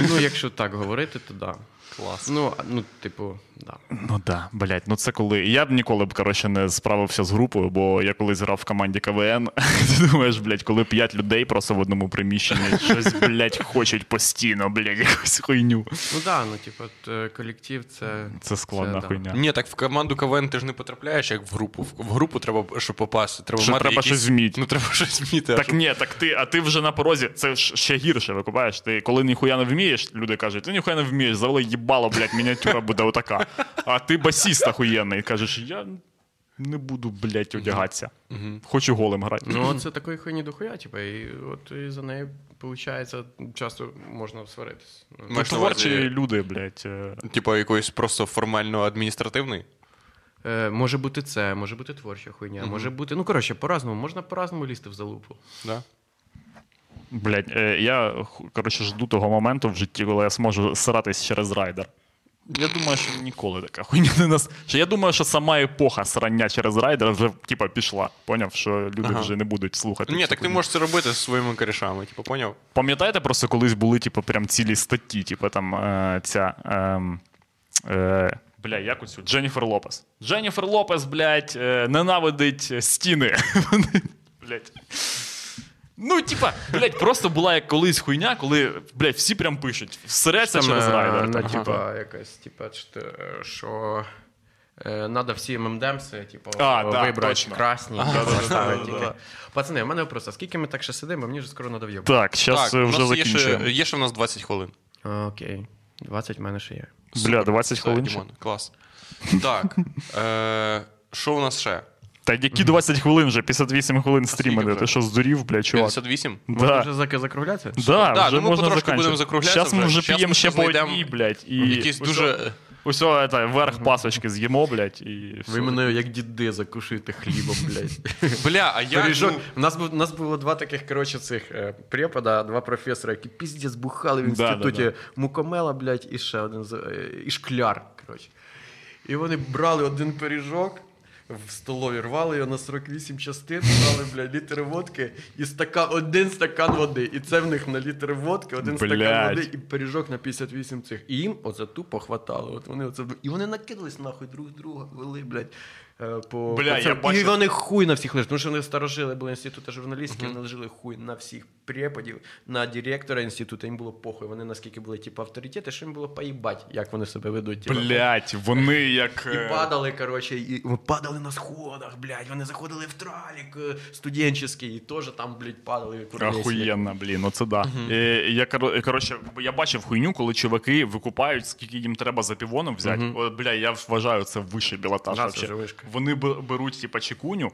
Ну, якщо так говорити, то да. Клас. Ну, ну, типу, да. Ну да, блять, ну це коли. Я б ніколи б коротше не справився з групою, бо я колись грав в команді КВН. <laughs> Ти думаєш, блять, коли п'ять людей просто в одному приміщенні <laughs> щось, блять, хочуть постійно, блять, якусь хуйню. Ну да, ну, типу, е, колектив це. Це складна да. хуйня. Ні, так в команду КВН ти ж не потрапляєш, як в групу. В в групу треба, щоб попасти. Треба Що мати треба якісь... щось вміти. Ну, треба щось вміти. Так щоб- ні, так ти, а ти вже на порозі, це ж ще гірше, викупаєш. Ти коли ніхуя не вмієш, люди кажуть, ти ніхуя не вмієш, завали їбало, блядь, мініатюра буде отака. А ти басіст охуєнний. Кажеш, я не буду, блядь, одягатися. Хочу голим грати. Ну, це такої хуйні дохуя, типу, і от і за неї, виходить, часто можна сваритись. Ну, Маєш на творчі люди, блядь. е, Типа якоїсь просто формально адміністративний? Е, може бути це, може бути творча хуйня, може бути. Ну, коротше, по-разному, можна по-разному лізти в залупу. Да? Блядь, е, я коротше жду того моменту в житті, коли я зможу сратись через райдер. Я думаю, що ніколи така хуйня не нас. Що я думаю, що сама епоха срання через райдер вже типа пішла. Поняв, що люди Ага. вже не будуть слухати. Ні, так ти можеш це робити зі своїми корішами, типу, поняв? Пам'ятаєте, просто колись були, типу, прям цілі статті, типу там е, ця. Е, е, Бля, як оцю? Дженніфер Лопес. Дженніфер Лопес, блядь, е, ненавидить стіни. <laughs> Блядь. Ну, типа, блядь, просто була як колись хуйня, коли, блядь, всі прям пишуть. Всереться Там, через е, райдер. Ну, типа, якась, типа, що, е, е, надо всі ММДемси, типу, А, да, вибрати точно. красні. да, да, да, да. Пацани, у мене вопрос, а скільки ми так ще сидимо, мені вже скоро надо в'єбати. Так, зараз вже нас є ще, закінчуємо. є ще в нас 20 хвилин. Окей, 20 в мене ще є. Бля, 20 хвилин. клас. Так. <laughs> Е, що у нас ще? Та які 20 хвилин вже, 58 хвилин стрімили. вже? Ти що, здурів, бля, чувак? 58? Можна Да. вже зак- закруглятися? Да, Да, вже ну ми можна потрошки будемо заканчувати. закруглятися Зараз ми вже. вже Щас п'ємо ми ще по знайдемо одній, блядь. І Якісь усьо- дуже. Усьо, это, верх пасочки з'їмо, блядь, і все. Ви мене як діди закушуєте хлібом, блядь. <laughs> Бля, а я. Пиріжок. ну, У нас був у нас було два таких коротше цих е, препода, два професора, які піздець бухали в Да, інституті да, да. Мукомела, блядь, і ще один з- е, і шкляр. Коротше. І вони брали один пиріжок. В столові рвали його на 48 частин, брали, блядь, літр водки і стакан, один стакан води. І це в них на літр водки, один стакан води і пиріжок на 58 цих. І їм оце тупо хватало. От вони оце, і вони накидались нахуй друг друга, вели, блядь. е, По, Бля, по я бачив- І вони хуй на всіх лежать, тому що вони старожили були інституту журналістики, вони лежали хуй на всіх преподів, на директора інституту. Їм було похуй. Вони наскільки були типу, авторитети, що їм було поїбать, як вони себе ведуть. Типу. Блядь, вони як. І е, падали, коротше, і падали на сходах, блядь. Вони заходили в тралік е, студентський, і теж там, блядь, падали. Охуєнно, блін, ну це да. Е, я, коротше, я бачив хуйню, коли чуваки викупають, скільки їм треба за півоном взяти. О, бля, я вважаю, це вищий білотаж. Вони бе- беруть, типа, чекуню.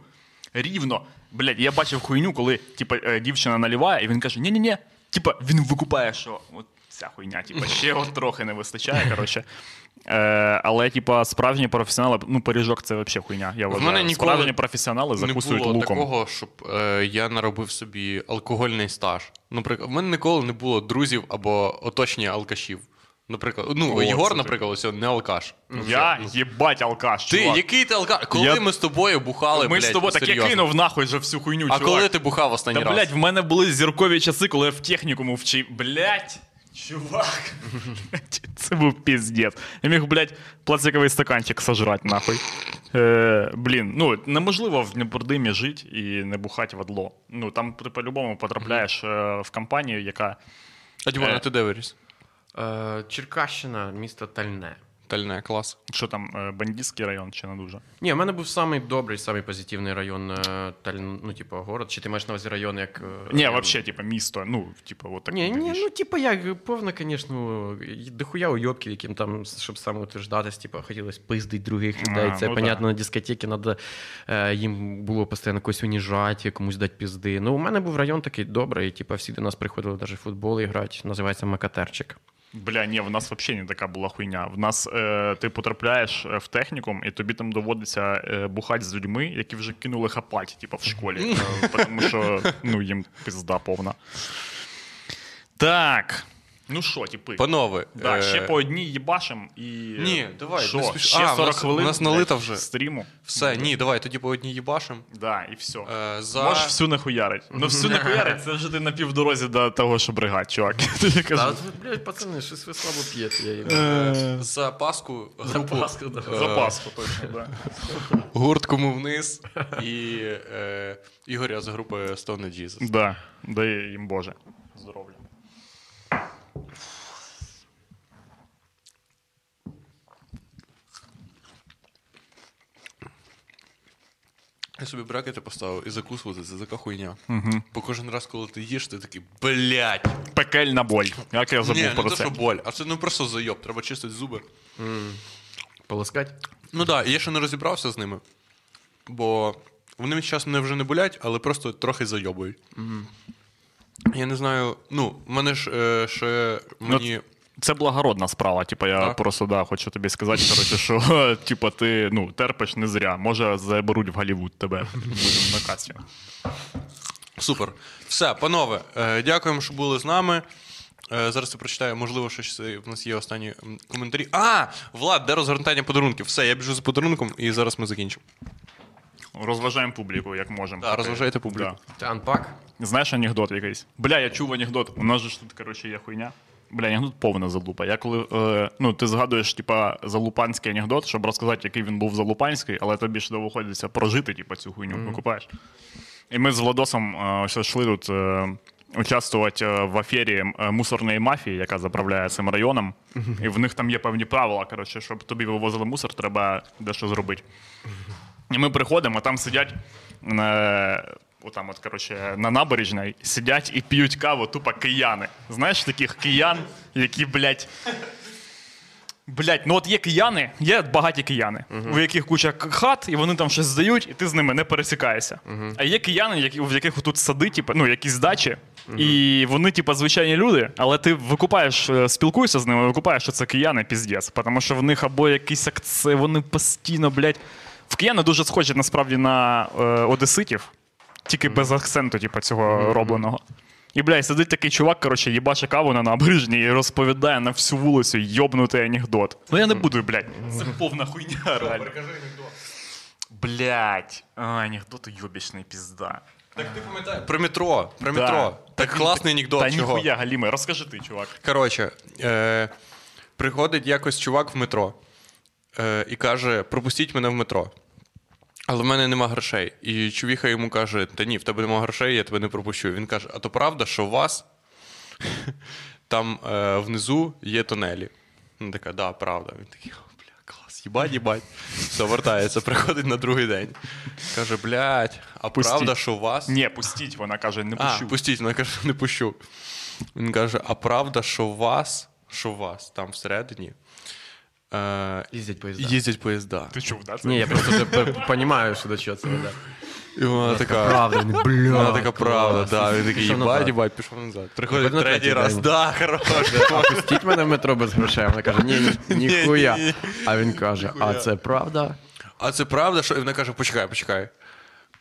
Рівно, блядь, я бачив хуйню, коли типа, е, дівчина наливає, і він каже: ні-ні-ні, типа, він викупає, що от ця хуйня, типа, ще от трохи не вистачає. Коротше. Е, але, типа, справжні професіонали, ну, пиріжок це взагалі хуйня. Я вважаю. мене ніколи Справжні професіонали не було луком. такого, щоб е, я наробив собі алкогольний стаж. Наприклад, в мене ніколи не було друзів або оточення алкашів. Наприклад, ну, О, Єгор, наприклад, ось не алкаш. Я їбать алкаш. Ти, чувак. який ти алкаш? Коли Я- ми з тобою бухали, Ми блядь, з тобою так я серйозно? кинув нахуй вже всю хуйню. А чувак. коли ти бухав останній Та, раз? блядь, в мене були зіркові часи, коли я в технікуму вчив. Блядь, чувак. <laughs> Це був піздець. Я міг, блядь, пластиковий стаканчик сожрать нахуй. Е, блін, ну неможливо в Дніпродимі жити і не бухати в одло. Ну там ти по-любому потрапляєш е, в компанію, яка. А Дімон, Е. а ти де виріс? Е, Черкащина, місто Тальне. Тальне, клас. Що там, е, бандитський район чи не дуже? Ні, в мене був самий добрий, самий позитивний район е, ну, типу, город. Чи ти маєш на увазі район як. Ні, взагалі, типа, місто. Ну, типа, от так. Ні, ні, ну типа як, повно, звісно, дохуя уйобків, яким там, щоб самоутверждатись, типа, хотілося пиздить других людей. А, Це, ну понятно, да. на дискотеки треба е, їм було постійно когось уніжати, комусь дати пізди. Ну, у мене був район такий добрий, типа, всі до нас приходили навіть футбол грати, називається Макатерчик. Бля, ні, в нас взагалі не така була хуйня. В нас е, ти потрапляєш е, в технікум, і тобі там доводиться е, бухати з людьми, які вже кинули хапати, типу, в школі. Е, тому що ну, їм пизда повна. Так. Ну що, типи? Панове. Да, е, ще по одній їбашим і. Ні, давай, Що? не спіш- Ще А, 40 у нас- хвилин. у нас налито вже. Стріму. Все, ні, давай, тоді по одній їбашим. Да, і все. Е, за... Можеш всю нахуярить. Ну всю <laughs> нахуярить, це вже ти на півдорозі до того, що бригать, чувак. <laughs> Тобі кажу. от, пацани, щось ви слабо п'єте. Я їм. Е, За Пасху групу Пасху, да. е, За Пасху точно, да. <laughs> гурт кому вниз і е, Ігоря з групи Stone Jesus. Да, дай їм Боже. Здоров'я. Я собі брекети поставив і закусувати це така хуйня. Угу. Бо кожен раз, коли ти їш, ти такий, блядь. Пекельна боль. Як я забув Ні, про не те, це. що боль, а це ну просто зайоб, треба чистити зуби. Полоскать? Ну так, да, я ще не розібрався з ними, бо вони зараз мене вже не болять, але просто трохи зайобують. Я не знаю, ну, в мене ж е, ще мені. Це благородна справа. Типа, я Так. просто да, хочу тобі сказати, коротше, що <laughs> типа, ти ну, терпиш не зря. Може, заберуть в Голлівуд тебе. Будемо на касі. Супер. Все, панове, е, дякуємо, що були з нами. Е, зараз я прочитаю, можливо, що ще в нас є останні коментарі. А! Влад, де розгортання подарунків? Все, я біжу за подарунком, і зараз ми закінчимо. Розважаємо публіку, як можемо. Да, розважайте публіку. Це анпак? Знаєш анекдот якийсь? Бля, я чув анекдот. У нас же ж тут, коротше, є хуйня. Бля, анекдот повна залупа. Я коли е, ну, ти згадуєш, типа, залупанський анекдот, щоб розказати, який він був залупанський, але тобі ж доводиться прожити, типа, цю хуйню, викупаєш. І ми з Владосом е, йшли тут е, участвувати е, в афері е, мусорної мафії, яка заправляє цим районом. І в них там є певні правила, коротше, щоб тобі вивозили мусор, треба дещо зробити. І ми приходимо, а там сидять. Е, Отам, от, коротше, на набережній сидять і п'ють каву тупо кияни. Знаєш таких киян, які, блядь. Блядь, ну от є кияни, є багаті кияни, у яких куча хат, і вони там щось здають, і ти з ними не пересікаєшся. А є кияни, які, в яких тут сади, типу, ну, якісь дачі, і вони, типу, звичайні люди, але ти викупаєш, е, спілкуєшся з ними, викупаєш, що це кияни піздець. Тому що в них або якийсь акцент, вони постійно, блядь. В кияни дуже схожі насправді на е, одеситів, тільки без акценту, типу, цього робленого. І, блядь, сидить такий чувак, коротше, їбаше каву на набережні і розповідає на всю вулицю йобнутий анекдот. Ну я не буду, блядь. Це повна хуйня, реально. Блядь. А, анекдот йобічний пізда. Так ти пам'ятаєш? Про метро. Про Да. метро. Так класний анекдот. Та чого? ніхуя, Галіме, розкажи ти, чувак. Коротше, е, приходить якось чувак в метро і каже: пропустіть мене в метро. Але в мене нема грошей. І чувіха йому каже: Та ні, в тебе нема грошей, я тебе не пропущу. Він каже: А то правда, що у вас <laughs> там е, внизу є тунелі? Вона така, да, правда. Він такий, о, бля, клас, їбать, їбать. Все, вертається, <laughs> приходить на другий день. Каже, блядь, а Пустіть. правда, що у вас. Ні, пустіть, вона каже, не А, пущу. пустіть, вона каже, не пущу. Він каже: а правда, що у вас, що у вас там всередині е, Їздять поїзда. їздять поїзда. Ти чув, да? Це? Ні, я просто розумію, що до чого це веде. І вона така. Правда, <laughs> бля. Вона така правда, да. Він такий, їбать, їбать, пішов назад. Приходить третій раз. день. Да, хорош. Пустіть мене в метро без грошей. Вона каже, ні, ні, ніхуя. ні, ні. А він каже, а це правда? А це правда, що. І вона каже, почекай, почекай.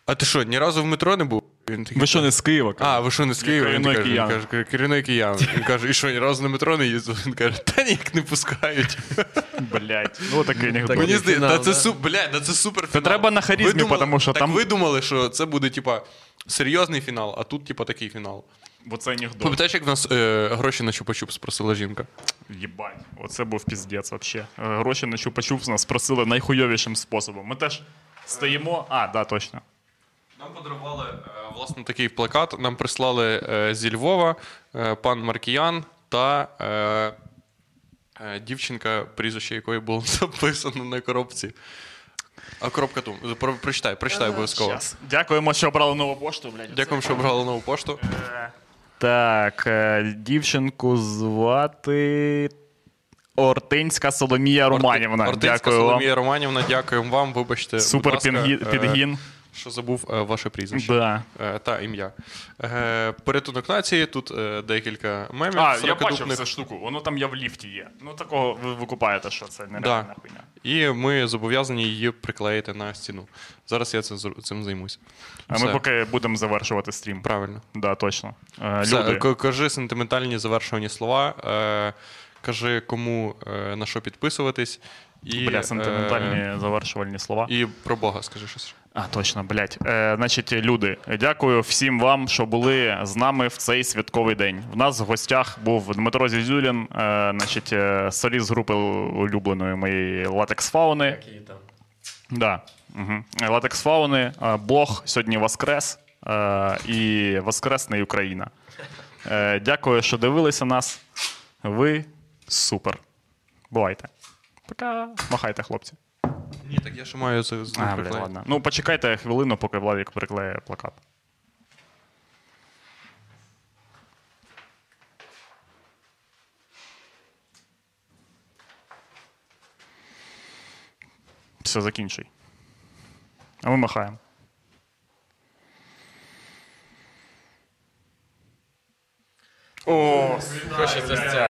А ти що, ні разу в метро не був? Він такий, Ви що не з Києва? А, ви що не з Києва? Він каже, він каже, корінний киян. Він каже, і що, ні разу на метро не їздив? Він каже, та ніяк не пускають. Блядь. Ну такий анекдот. Так, Мені здається, та це да? су... блядь, да це супер фінал. треба на харизмі, потому що так там- ви думали, що це буде, типа, серйозний фінал, а тут, типа, такий фінал. Бо це анекдот. Пам'ятаєш, як в нас е, гроші на чупа-чуп спросила жінка? Єбать, оце був піздець вообще. Е, Гроші на чупа-чупс нас просили найхуйовішим способом. Ми теж стоїмо. А, да, точно. Нам подарували е, власне такий плакат. Нам прислали е, зі Львова е, пан Маркіян та дівчинка, прізвище якої було <laughs> записано на коробці. А коробка. Про- Прочитай, прочитай обов'язково. Дякуємо, що обрали нову пошту, блядь. Дякуємо, що обрали нову пошту. Так, дівчинку звати Ортинська Соломія Романівна. Ортинська Дякую вам. Соломія Романівна, дякуємо вам. Вибачте, Супер ласка, підгін. Що забув е, ваше прізвище. Да. Е, та ім'я. Е, порятунок нації, тут декілька мемів. А, я бачив 40-дубних. цю штуку, воно там я в ліфті є. Ну такого ви викупаєте, що це нереальна Да. хуйня. І ми зобов'язані її приклеїти на стіну. Зараз я зр- цим займусь. А Все. ми поки будемо завершувати стрім. Правильно. Да, точно. Все, люди. кажи сентиментальні завершувані слова. Кажи, кому на що підписуватись. І, Бля, е, завершувальні слова. і про Бога скажи щось. А, точно, блядь. Е, значить, люди, дякую всім вам, що були з нами в цей святковий день. В нас в гостях був Дмитро Зізюлін, е, значить, е, соліст групи улюбленої моєї Латекс Фауни. Да. Угу. Латекс Фауни, е, Бог сьогодні воскрес е, і Воскресне Україна. Е, дякую, що дивилися нас. Ви супер. Бувайте. Пока. Махайте, хлопці. Ні, так я ще маю з, з А, ладно. Ну, почекайте хвилину, поки Владик приклеє плакат. Все, закінчуй. А ми махаємо. О, Хочеться